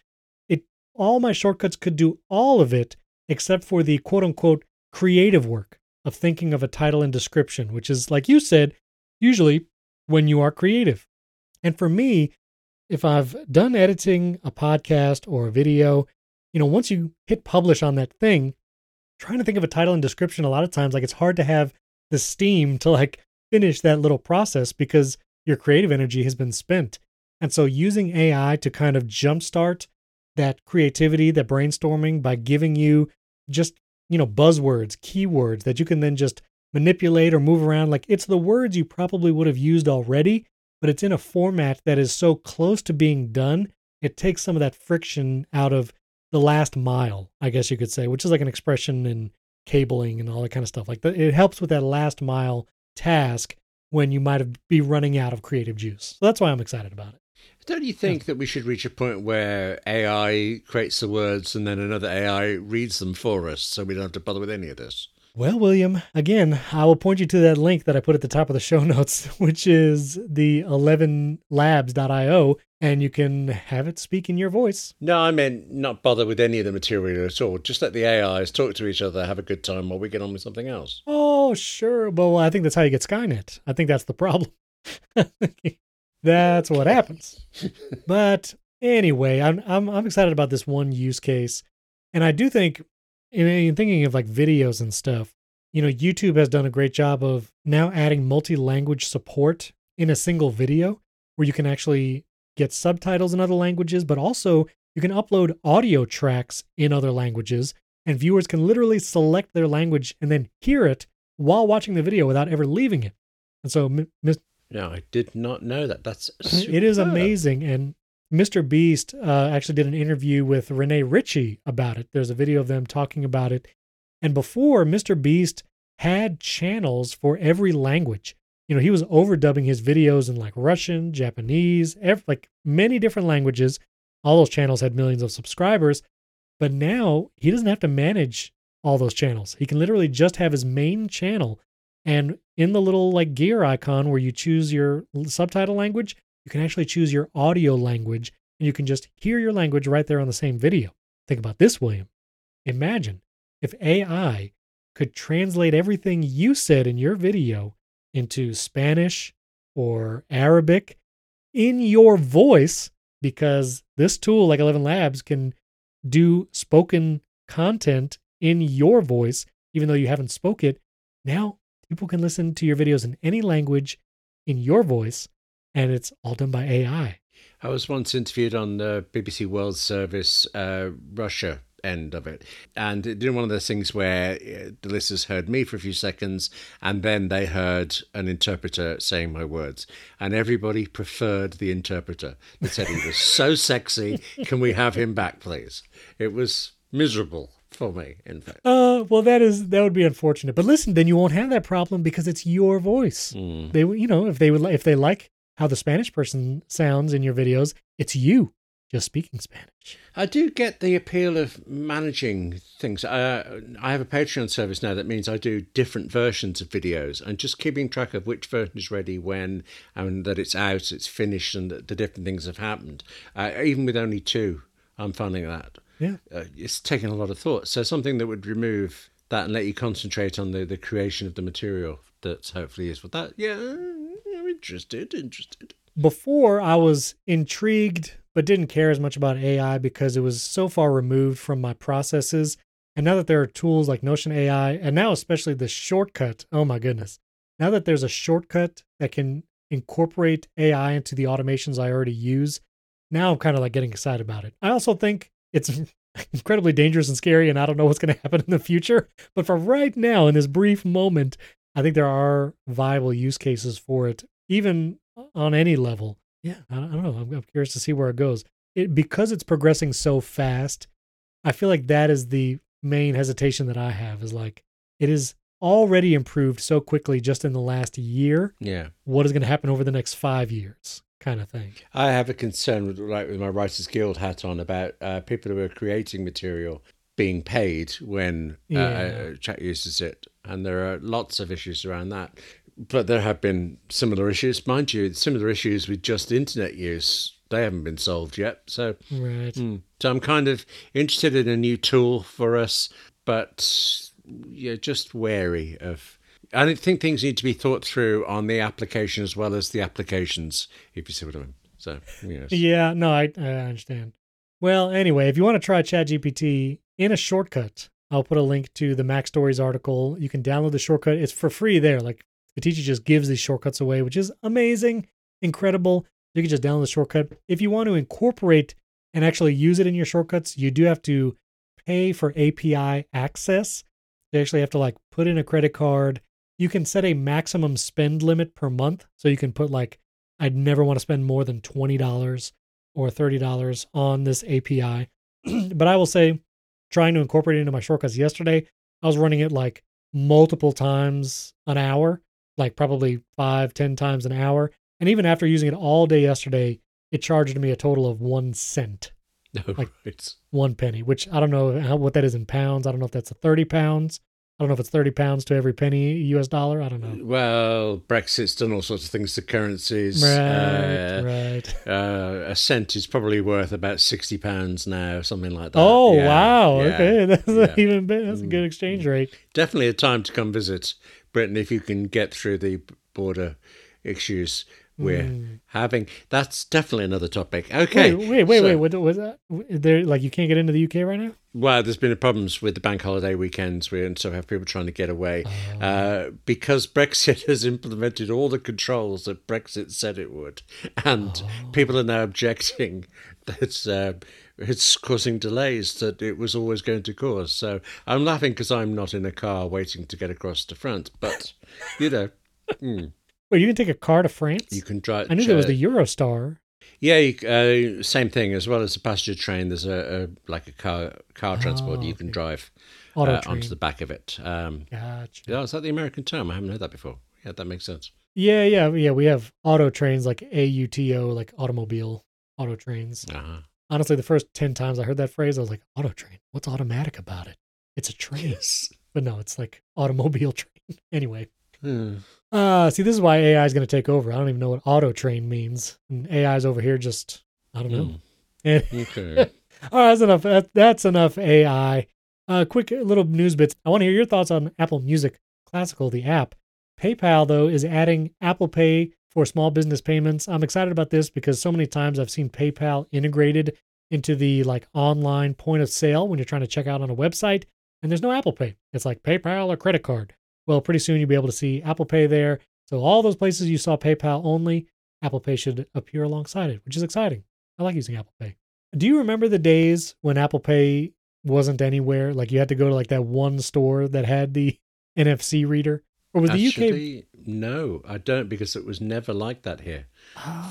all my shortcuts could do all of it except for the quote unquote creative work of thinking of a title and description, which is like you said, usually when you are creative. And for me, if I've done editing a podcast or a video, you know, once you hit publish on that thing, trying to think of a title and description a lot of times like it's hard to have the steam to like finish that little process because your creative energy has been spent. And so using AI to kind of jumpstart that creativity, that brainstorming by giving you just, you know, buzzwords, keywords that you can then just manipulate or move around like it's the words you probably would have used already, but it's in a format that is so close to being done, it takes some of that friction out of the last mile, I guess you could say, which is like an expression in cabling and all that kind of stuff. Like the, it helps with that last mile task when you might have be running out of creative juice. So that's why I'm excited about it. Don't you think that we should reach a point where AI creates the words and then another AI reads them for us so we don't have to bother with any of this? Well, William, again, I will point you to that link that I put at the top of the show <laughs> notes, which is the elevenlabs.io, and you can have it speak in your voice. No, I meant not bother with any of the material at all. Just let the AIs talk to each other, have a good time while we get on with something else. Oh, sure. Well, I think that's how you get Skynet. I think that's the problem. <laughs> that's what happens. But anyway, I'm, I'm I'm excited about this one use case, and I do think, in, in thinking of like videos and stuff, you know, YouTube has done a great job of now adding multi language support in a single video where you can actually get subtitles in other languages, but also you can upload audio tracks in other languages, and viewers can literally select their language and then hear it while watching the video without ever leaving it. And so, m- No, I did not know that. That's it is amazing. And Mr. Beast uh, actually did an interview with Rene Ritchie about it. There's a video of them talking about it. And before, Mr. Beast had channels for every language. You know, he was overdubbing his videos in like Russian, Japanese, ev- like many different languages. All those channels had millions of subscribers. But now he doesn't have to manage all those channels. He can literally just have his main channel. And in the little like gear icon where you choose your subtitle language, you can actually choose your audio language and you can just hear your language right there on the same video. Think about this, William. Imagine if AI could translate everything you said in your video into Spanish or Arabic in your voice, because this tool, like Eleven Labs, can do spoken content in your voice, even though you haven't spoke it. Now people can listen to your videos in any language in your voice, and it's all done by AI. I was once interviewed on the BBC World Service uh, Russia end of it, and it did one of those things where uh, the listeners heard me for a few seconds, and then they heard an interpreter saying my words, and everybody preferred the interpreter. They said he was so sexy. <laughs> Can we have him back, please? It was miserable for me, in fact. Uh, well, that is that would be unfortunate. But listen, then you won't have that problem because it's your voice. Mm. They, you know, if they would, if they like how the Spanish person sounds in your videos, it's you just speaking Spanish. I do get the appeal of managing things. Uh, I have a Patreon service now that means I do different versions of videos and just keeping track of which version is ready when and that it's out, it's finished, and that the different things have happened. Uh, even with only two, I'm finding that. Yeah. Uh, it's taking a lot of thought. So something that would remove that and let you concentrate on the, the creation of the material that hopefully is what that. Yeah, I'm interested, interested. Before I was intrigued but didn't care as much about AI because it was so far removed from my processes. And now that there are tools like Notion AI, and now especially the shortcut, oh my goodness. Now that there's a shortcut that can incorporate AI into the automations I already use, now I'm kind of like getting excited about it. I also think it's <laughs> incredibly dangerous and scary, and I don't know what's going <laughs> to happen in the future. But for right now, in this brief moment, I think there are viable use cases for it, even on any level. Yeah, I don't, know. I'm, I'm curious to see where it goes. It because it's progressing so fast. I feel like that is the main hesitation that I have. Is like it is already improved so quickly just in the last year. Yeah. What is going to happen over the next five years? Kind of thing. I have a concern with like with my Writers Guild hat on about uh, people who are creating material being paid when uh, Yeah. uh, chat uses it, and there are lots of issues around that. But there have been similar issues, mind you, similar issues with just internet use. They haven't been solved yet. So, Right. hmm. so I'm kind of interested in a new tool for us, but yeah, just wary of. I think things need to be thought through on the application as well as the applications, if you see what I mean. So, yes. Yeah, no, I, I understand. Well, anyway, if you want to try ChatGPT in a shortcut, I'll put a link to the MacStories article. You can download the shortcut. It's for free there. Like Viticci just gives these shortcuts away, which is amazing, incredible. You can just download the shortcut. If you want to incorporate and actually use it in your shortcuts, you do have to pay for API access. You actually have to like put in a credit card. You can set a maximum spend limit per month. So you can put like, I'd never want to spend more than $20 or $30 on this API. <clears throat> but I will say, trying to incorporate it into my shortcuts yesterday, I was running it like multiple times an hour, like probably five, ten times an hour. And even after using it all day yesterday, it charged me a total of one cent, <laughs> No, Like- right. one penny, which I don't know how, what that is in pounds. I don't know if that's a 30 pounds. I don't know if it's 30 pounds to every penny US dollar. I don't know. Well, Brexit's done all sorts of things to currencies. Right, Uh, right. uh, a cent is probably worth about sixty pounds now, something like that. Oh Yeah, wow! yeah, Okay, <laughs> that's yeah. even better. That's a good exchange rate. Definitely a time to come visit Britain if you can get through the border issues we're Mm. having. That's definitely another topic. Okay. Wait, wait, wait, so- wait. What was that? There, like, you can't get into the UK right now. Well, there's been problems with the bank holiday weekends, we and so have people trying to get away Oh. uh, because Brexit <laughs> has implemented all the controls that Brexit said it would, and Oh. people are now objecting <laughs> that uh, it's causing delays that it was always going to cause. So I'm laughing because I'm not in a car waiting to get across to France, but you know, mm, Wait, you can take a car to France. you can drive. I knew there was the Eurostar. Yeah, you, uh, same thing. As well as the passenger train, there's a, a like a car car transport Oh, you can okay. drive uh, onto the back of it. Um, Gotcha. yeah, is that the American term? I haven't heard that before. Yeah, that makes sense. Yeah, yeah, yeah. We have auto trains like AUTO, like automobile auto trains. Uh-huh. Honestly, the first 10 times I heard that phrase, I was like, auto train. What's automatic about it? It's a train. But no, it's like automobile <laughs> train. anyway. Hmm. Uh, see, this is why AI is going to take over. I don't even know what auto train means. And AI's over here just, I don't know. <laughs> And- Okay. All right, <laughs> that's enough. That, that's enough AI. Uh, quick little news bits. I want to hear your thoughts on Apple Music Classical, the app. PayPal, though, is adding Apple Pay for small business payments. I'm excited about this because so many times I've seen PayPal integrated into the like online point of sale when you're trying to check out on a website, and there's no Apple Pay. It's like PayPal or credit card. Well, pretty soon you'll be able to see Apple Pay there. So all those places you saw PayPal only, Apple Pay should appear alongside it, which is exciting. I like using Apple Pay. Do you remember the days when Apple Pay wasn't anywhere? Like you had to go to like that one store that had the <laughs> NFC reader? Or was the UK Actually, no, I don't because it was never like that here.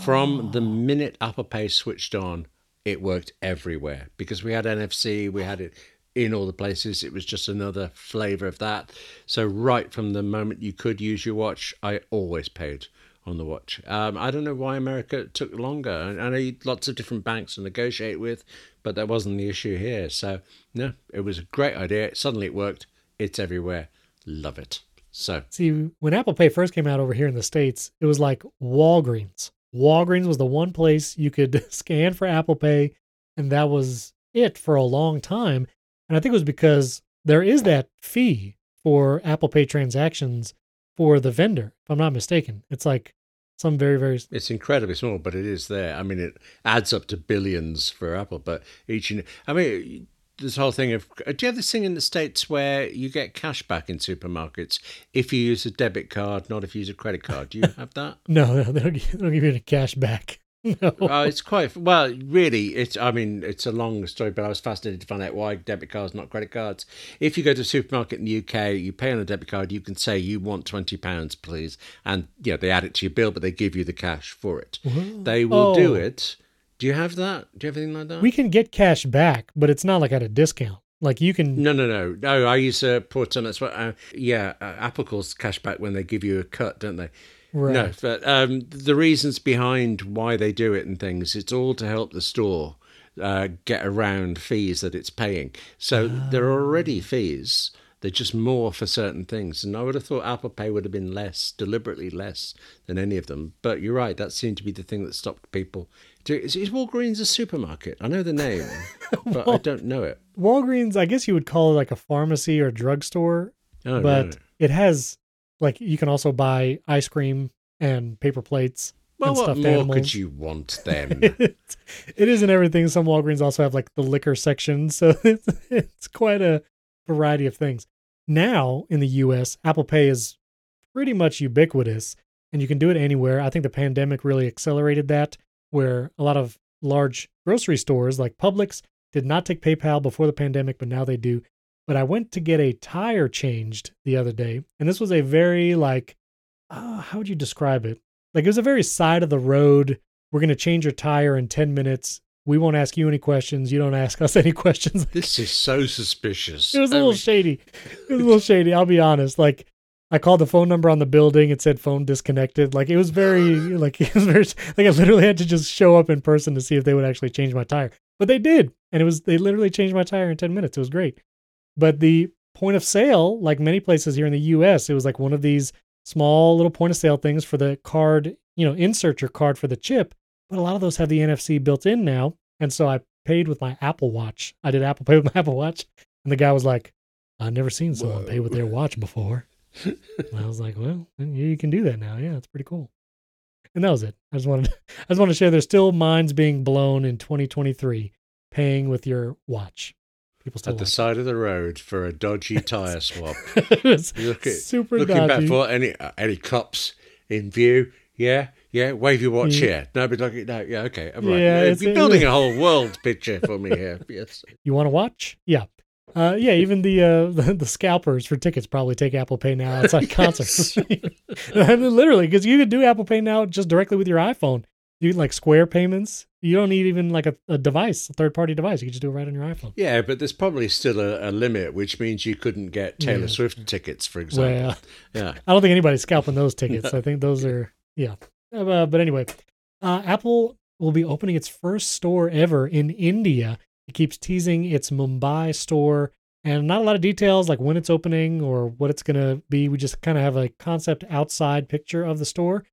From ah. the minute Apple Pay switched on, it worked everywhere because we had NFC, we had it in all the places. It was just another flavor of that. So right from the moment you could use your watch, I always paid on the watch. Um, I don't know why America took longer. I I know lots of different banks to negotiate with, but that wasn't the issue here. So no, it was a great idea. Suddenly it worked. It's everywhere. Love it. So See, when Apple Pay first came out over here in the States, it was like Walgreens. Walgreens was the one place you could <laughs> scan for Apple Pay, and that was it for a long time. And I think it was because there is that fee for Apple Pay transactions for the vendor, if I'm not mistaken. It's like some very, very It's incredibly small, but it is there. I mean, it adds up to billions for Apple, but each, and I mean, this whole thing of uh, do you have this thing in the states where you get cash back in supermarkets if you use a debit card, not if you use a credit card? Do you <laughs> have that? no, no, they don't they don't give you any cash back. <laughs> No. uh, it's quite well, really. It's I mean, it's a long story, but I was fascinated to find out why debit cards, not credit cards. If you go to a supermarket in the UK, you pay on a debit card, you can say you want twenty pounds, please, and yeah, they add it to your bill, but they give you the cash for it. They will do Oh. it. Do you have that? Do you have anything like that? we can get cash back, but it's not like at a discount. Like you can No, no, no, no. I use a put on. That's what. Uh, yeah, uh, Apple calls cashback when they give you a cut, don't they? Right. No, but um, the reasons behind why they do it and things, it's all to help the store uh, get around fees that it's paying. So there are already fees. They're just more for certain things. And I would have thought Apple Pay would have been less, deliberately less than any of them. But you're right, that seemed to be the thing that stopped people. Is, is Walgreens a supermarket? I know the name, <laughs> but I don't know it. Walgreens, I guess you would call it like a pharmacy or drugstore, Oh, but right. it has like you can also buy ice cream and paper plates Well, and what more animals. could you want then? <laughs> it isn't everything. Some Walgreens also have like the liquor section, <laughs> so it's, it's quite a variety of things. Now in the U.S., Apple Pay is pretty much ubiquitous, and you can do it anywhere. I think the pandemic really accelerated that, where a lot of large grocery stores like Publix did not take PayPal before the pandemic, but now they do. But I went to get a tire changed the other day, and this was a very like, uh, how would you describe it? Like it was a very side of the road. We're going to change your tire in 10 minutes. We won't ask you any questions. You don't ask <laughs> us any questions. this is so suspicious. It was a little mean- shady. It was a little shady. I'll be honest. Like I called the phone number on the building. It said phone disconnected. Like it was very <gasps> like <laughs> it was very like I literally had to just show up in person to see if they would actually change my tire. But they did, and it was they literally changed my tire in ten minutes. It was great. But the point of sale, like many places here in the U.S., it was like one of these small little point of sale things for the card. You know, insert your card for the chip. But a lot of those have the NFC built in now, and so I paid with my Apple Watch. I did Apple <laughs> Pay with my Apple Watch, and the guy was like, "I've never seen someone pay with their watch before." and I was like, "Well, you can do that now. Yeah, it's pretty cool." And that was it. I just wanted <laughs> I just wanted to share there's still minds being blown in 2023 paying with your watch. People still At the like side of the road for a dodgy <laughs> tire swap. <laughs> Look at super looking dodgy. back for any uh, any cops in view. Yeah, yeah. Wave your watch Yeah. here. No, but like no. Yeah, okay. All right. Yeah, You're building a whole world picture for me here. <laughs> Yes. You want to watch? Yeah. Uh, yeah, even the, uh, the the scalpers for tickets probably take Apple Pay now outside concerts. Literally, because you can do Apple Pay now just directly with your iPhone. You like Square payments. You don't need even like a, a device, a third party device. You can just do it right on your iPhone. Yeah, but there's probably still a, a limit, which means you couldn't get Taylor Yeah. Swift tickets, for example. Well, yeah. <laughs> I don't think anybody's scalping those tickets. I <laughs> think those are yeah. Uh, but anyway, uh, Apple will be opening its first store ever in India. It keeps teasing its Mumbai store, and not a lot of details like when it's opening or what it's gonna be. We just kind of have a concept outside picture of the store,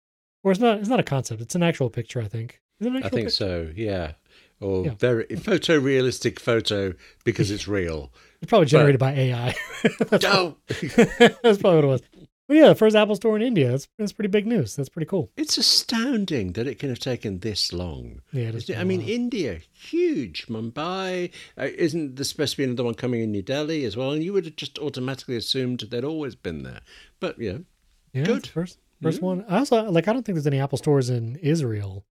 or it's not. It's not a concept. It's an actual picture. I think. Is it an I think pic- so. Yeah. Or Yeah. very photorealistic photo because it's real. It's probably generated by AI. <laughs> that's, No, <laughs> that's probably what it was. But yeah, the first Apple store in India. That's that's pretty big news. That's pretty cool. it's astounding that it can have taken this long. Yeah, it is I mean. India, huge. Mumbai, uh, isn't there supposed to be another one coming in New Delhi as well? And you would have just automatically assumed they'd always been there. But Yeah, Good. first first Yeah. one. I also like. I don't think there's any Apple stores in Israel,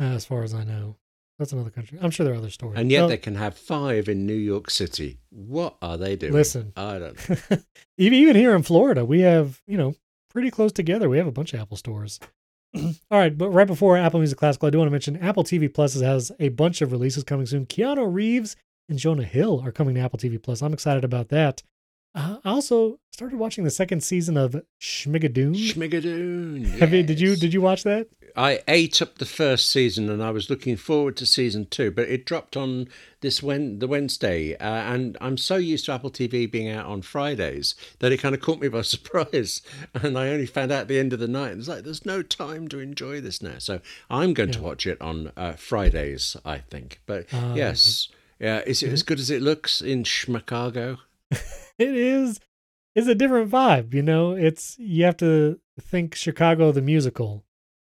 uh, as far as I know. That's another country. I'm sure there are other stores. and yet they can have five in New York City. What are they doing? Listen. I don't. <laughs> even even here in Florida, we have you know pretty close together. We have a bunch of Apple stores. <clears throat> All right, but right before Apple Music Classical, I do want to mention Apple TV Plus has a bunch of releases coming soon. Keanu Reeves and Jonah Hill are coming to Apple TV Plus. I'm excited about that. Uh, I also started watching the second season of Schmigadoon. Schmigadoon. <laughs> Have you, did you did you watch that? I ate up the first season, and I was looking forward to season two, but it dropped on this when the Wednesday, uh, and I'm so used to Apple TV being out on Fridays that it kind of caught me by <laughs> surprise, and I only found out at the end of the night. It's like there's no time to enjoy this now, so I'm going to watch it on uh, Fridays, I think. But Ah, yes, yeah, is it as good as it looks in Chicago? <laughs> it is it's a different vibe you know it's you have to think chicago the musical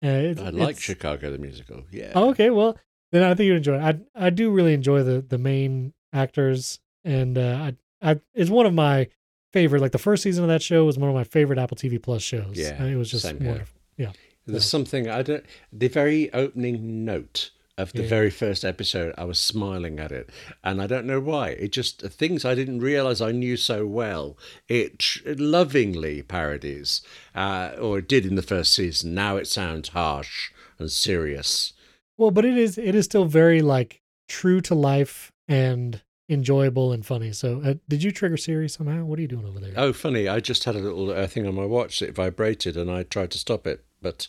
uh, it- I like Chicago the musical. Yeah. oh, okay well then i think you'd enjoy it i i do really enjoy the the main actors and uh i i it's one of my favorite like the first season of that show was one of my favorite apple tv plus shows Yeah, it was just same here. wonderful yeah There's Yeah. something I don't. The very opening note of the Yeah. very first episode, I was smiling at it, and I don't know why. It just things I didn't realize I knew so well. It tr- lovingly parodies, uh, or it did in the first season. Now it sounds harsh and serious. well but it is it is still very like true to life and enjoyable and funny so uh, did you trigger siri somehow what are you doing over there Oh, funny! I just had a little uh, thing on my watch It vibrated, and I tried to stop it, but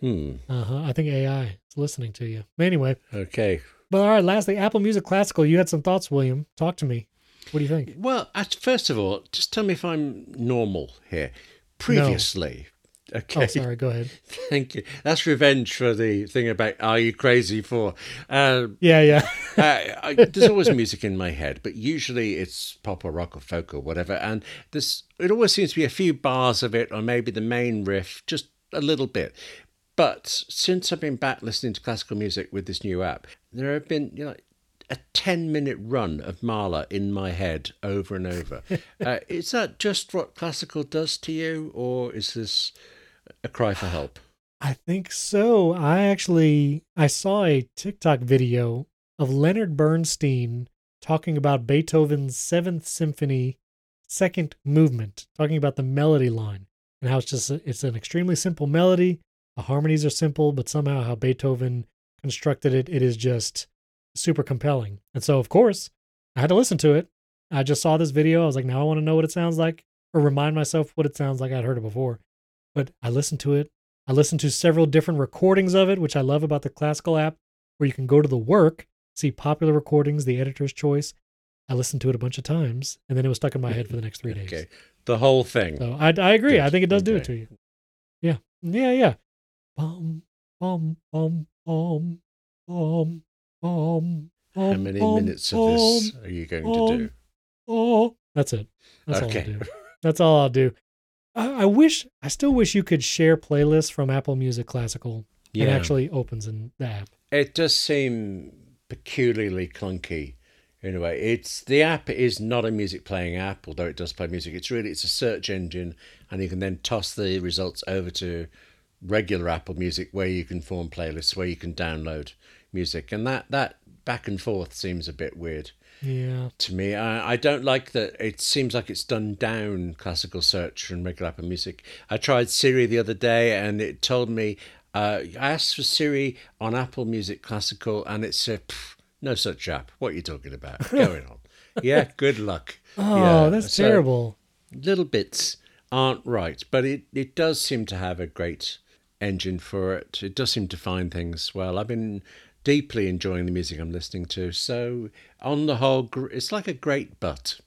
hmm. uh-huh i think ai is listening to you anyway Okay. But all right, lastly, Apple Music Classical. You had some thoughts, William. Talk to me. What do you think? Well, at, first of all, just tell me if I'm normal here. Previously, okay. Oh, sorry. Go ahead. <laughs> Thank you. That's revenge for the thing about "Are you crazy for?" Uh, Yeah, yeah. <laughs> uh, I, there's always music in my head, but usually it's pop or rock or folk or whatever. And there's it always seems to be a few bars of it, or maybe the main riff, just a little bit. But since I've been back listening to classical music with this new app, there have been you know a 10 minute run of Mahler in my head over and over. <laughs> uh, is that just what classical does to you, or is this a cry for help? I think so. I actually I saw a TikTok video of Leonard Bernstein talking about Beethoven's Seventh Symphony, second movement, talking about the melody line and how it's just a, it's an extremely simple melody. The harmonies are simple, but somehow how Beethoven constructed it, it is just super compelling. And so, of course, I had to listen to it. I just saw this video. I was like, now I want to know what it sounds like, or remind myself what it sounds like. I'd heard it before, but I listened to it. I listened to several different recordings of it, which I love about the classical app, where you can go to the work, see popular recordings, the editor's choice. I listened to it a bunch of times, and then it was stuck in my head for the next three days. Okay, the whole thing. So I, I agree. Good. I think it does do it to you. Yeah. Yeah. Yeah. Bum, bum, bum, bum, bum, bum, How many bum, minutes of this bum, are you going bum, to do? Oh, that's it. That's all I'll do. That's all I'll do. I, I wish, I still wish you could share playlists from Apple Music Classical and Yeah. actually opens in the app. It does seem peculiarly clunky in a way. It's the app is not a music playing app, although it does play music. It's really it's a search engine, and you can then toss the results over to regular Apple Music, where you can form playlists, where you can download music, and that that back and forth seems a bit weird Yeah. to me. I, I don't like that. It seems like it's done down classical search and regular Apple Music. I tried Siri the other day, and it told me uh, I asked for Siri on Apple Music Classical, and it said "Pff, no such app. What are you talking about? <laughs> Going on. Yeah, good luck. Oh, Yeah, that's so terrible. Little bits aren't right, but it, it does seem to have a great engine for it. It does seem to find things well. I've been deeply enjoying the music I'm listening to. So, on the whole, it's like a great butt.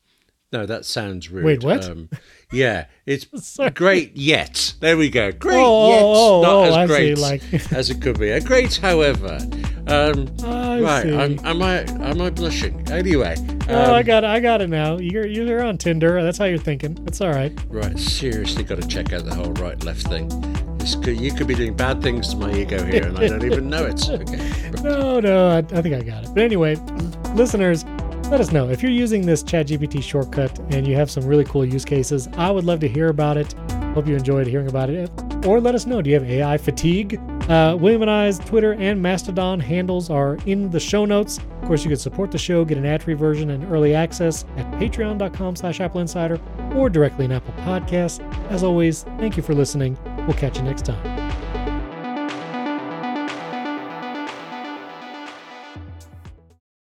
No, that sounds rude. Wait, what? Um, yeah, it's <laughs> great yet. There we go. Great Oh, yet. oh, Not oh, as I see, great like- <laughs> as it could be. A great, however. Um, right, see. I'm, am I am I blushing? Anyway, oh, um, I got it. I got it now. You're you're on Tinder. That's how you're thinking. It's all right. Right, seriously, got to check out the whole right left thing. Could, you could be doing bad things to my ego here, and I don't even know it. <laughs> Okay. No, no, I, I think I got it. But anyway, listeners, let us know if you're using this ChatGPT shortcut and you have some really cool use cases. I would love to hear about it. Hope you enjoyed hearing about it. Or let us know. Do you have AI fatigue? Uh, William and I's Twitter and Mastodon handles are in the show notes. Of course, you can support the show, get an ad-free version and early access at patreon.com slash Apple Insider or directly in Apple Podcasts. As always, thank you for listening. We'll catch you next time.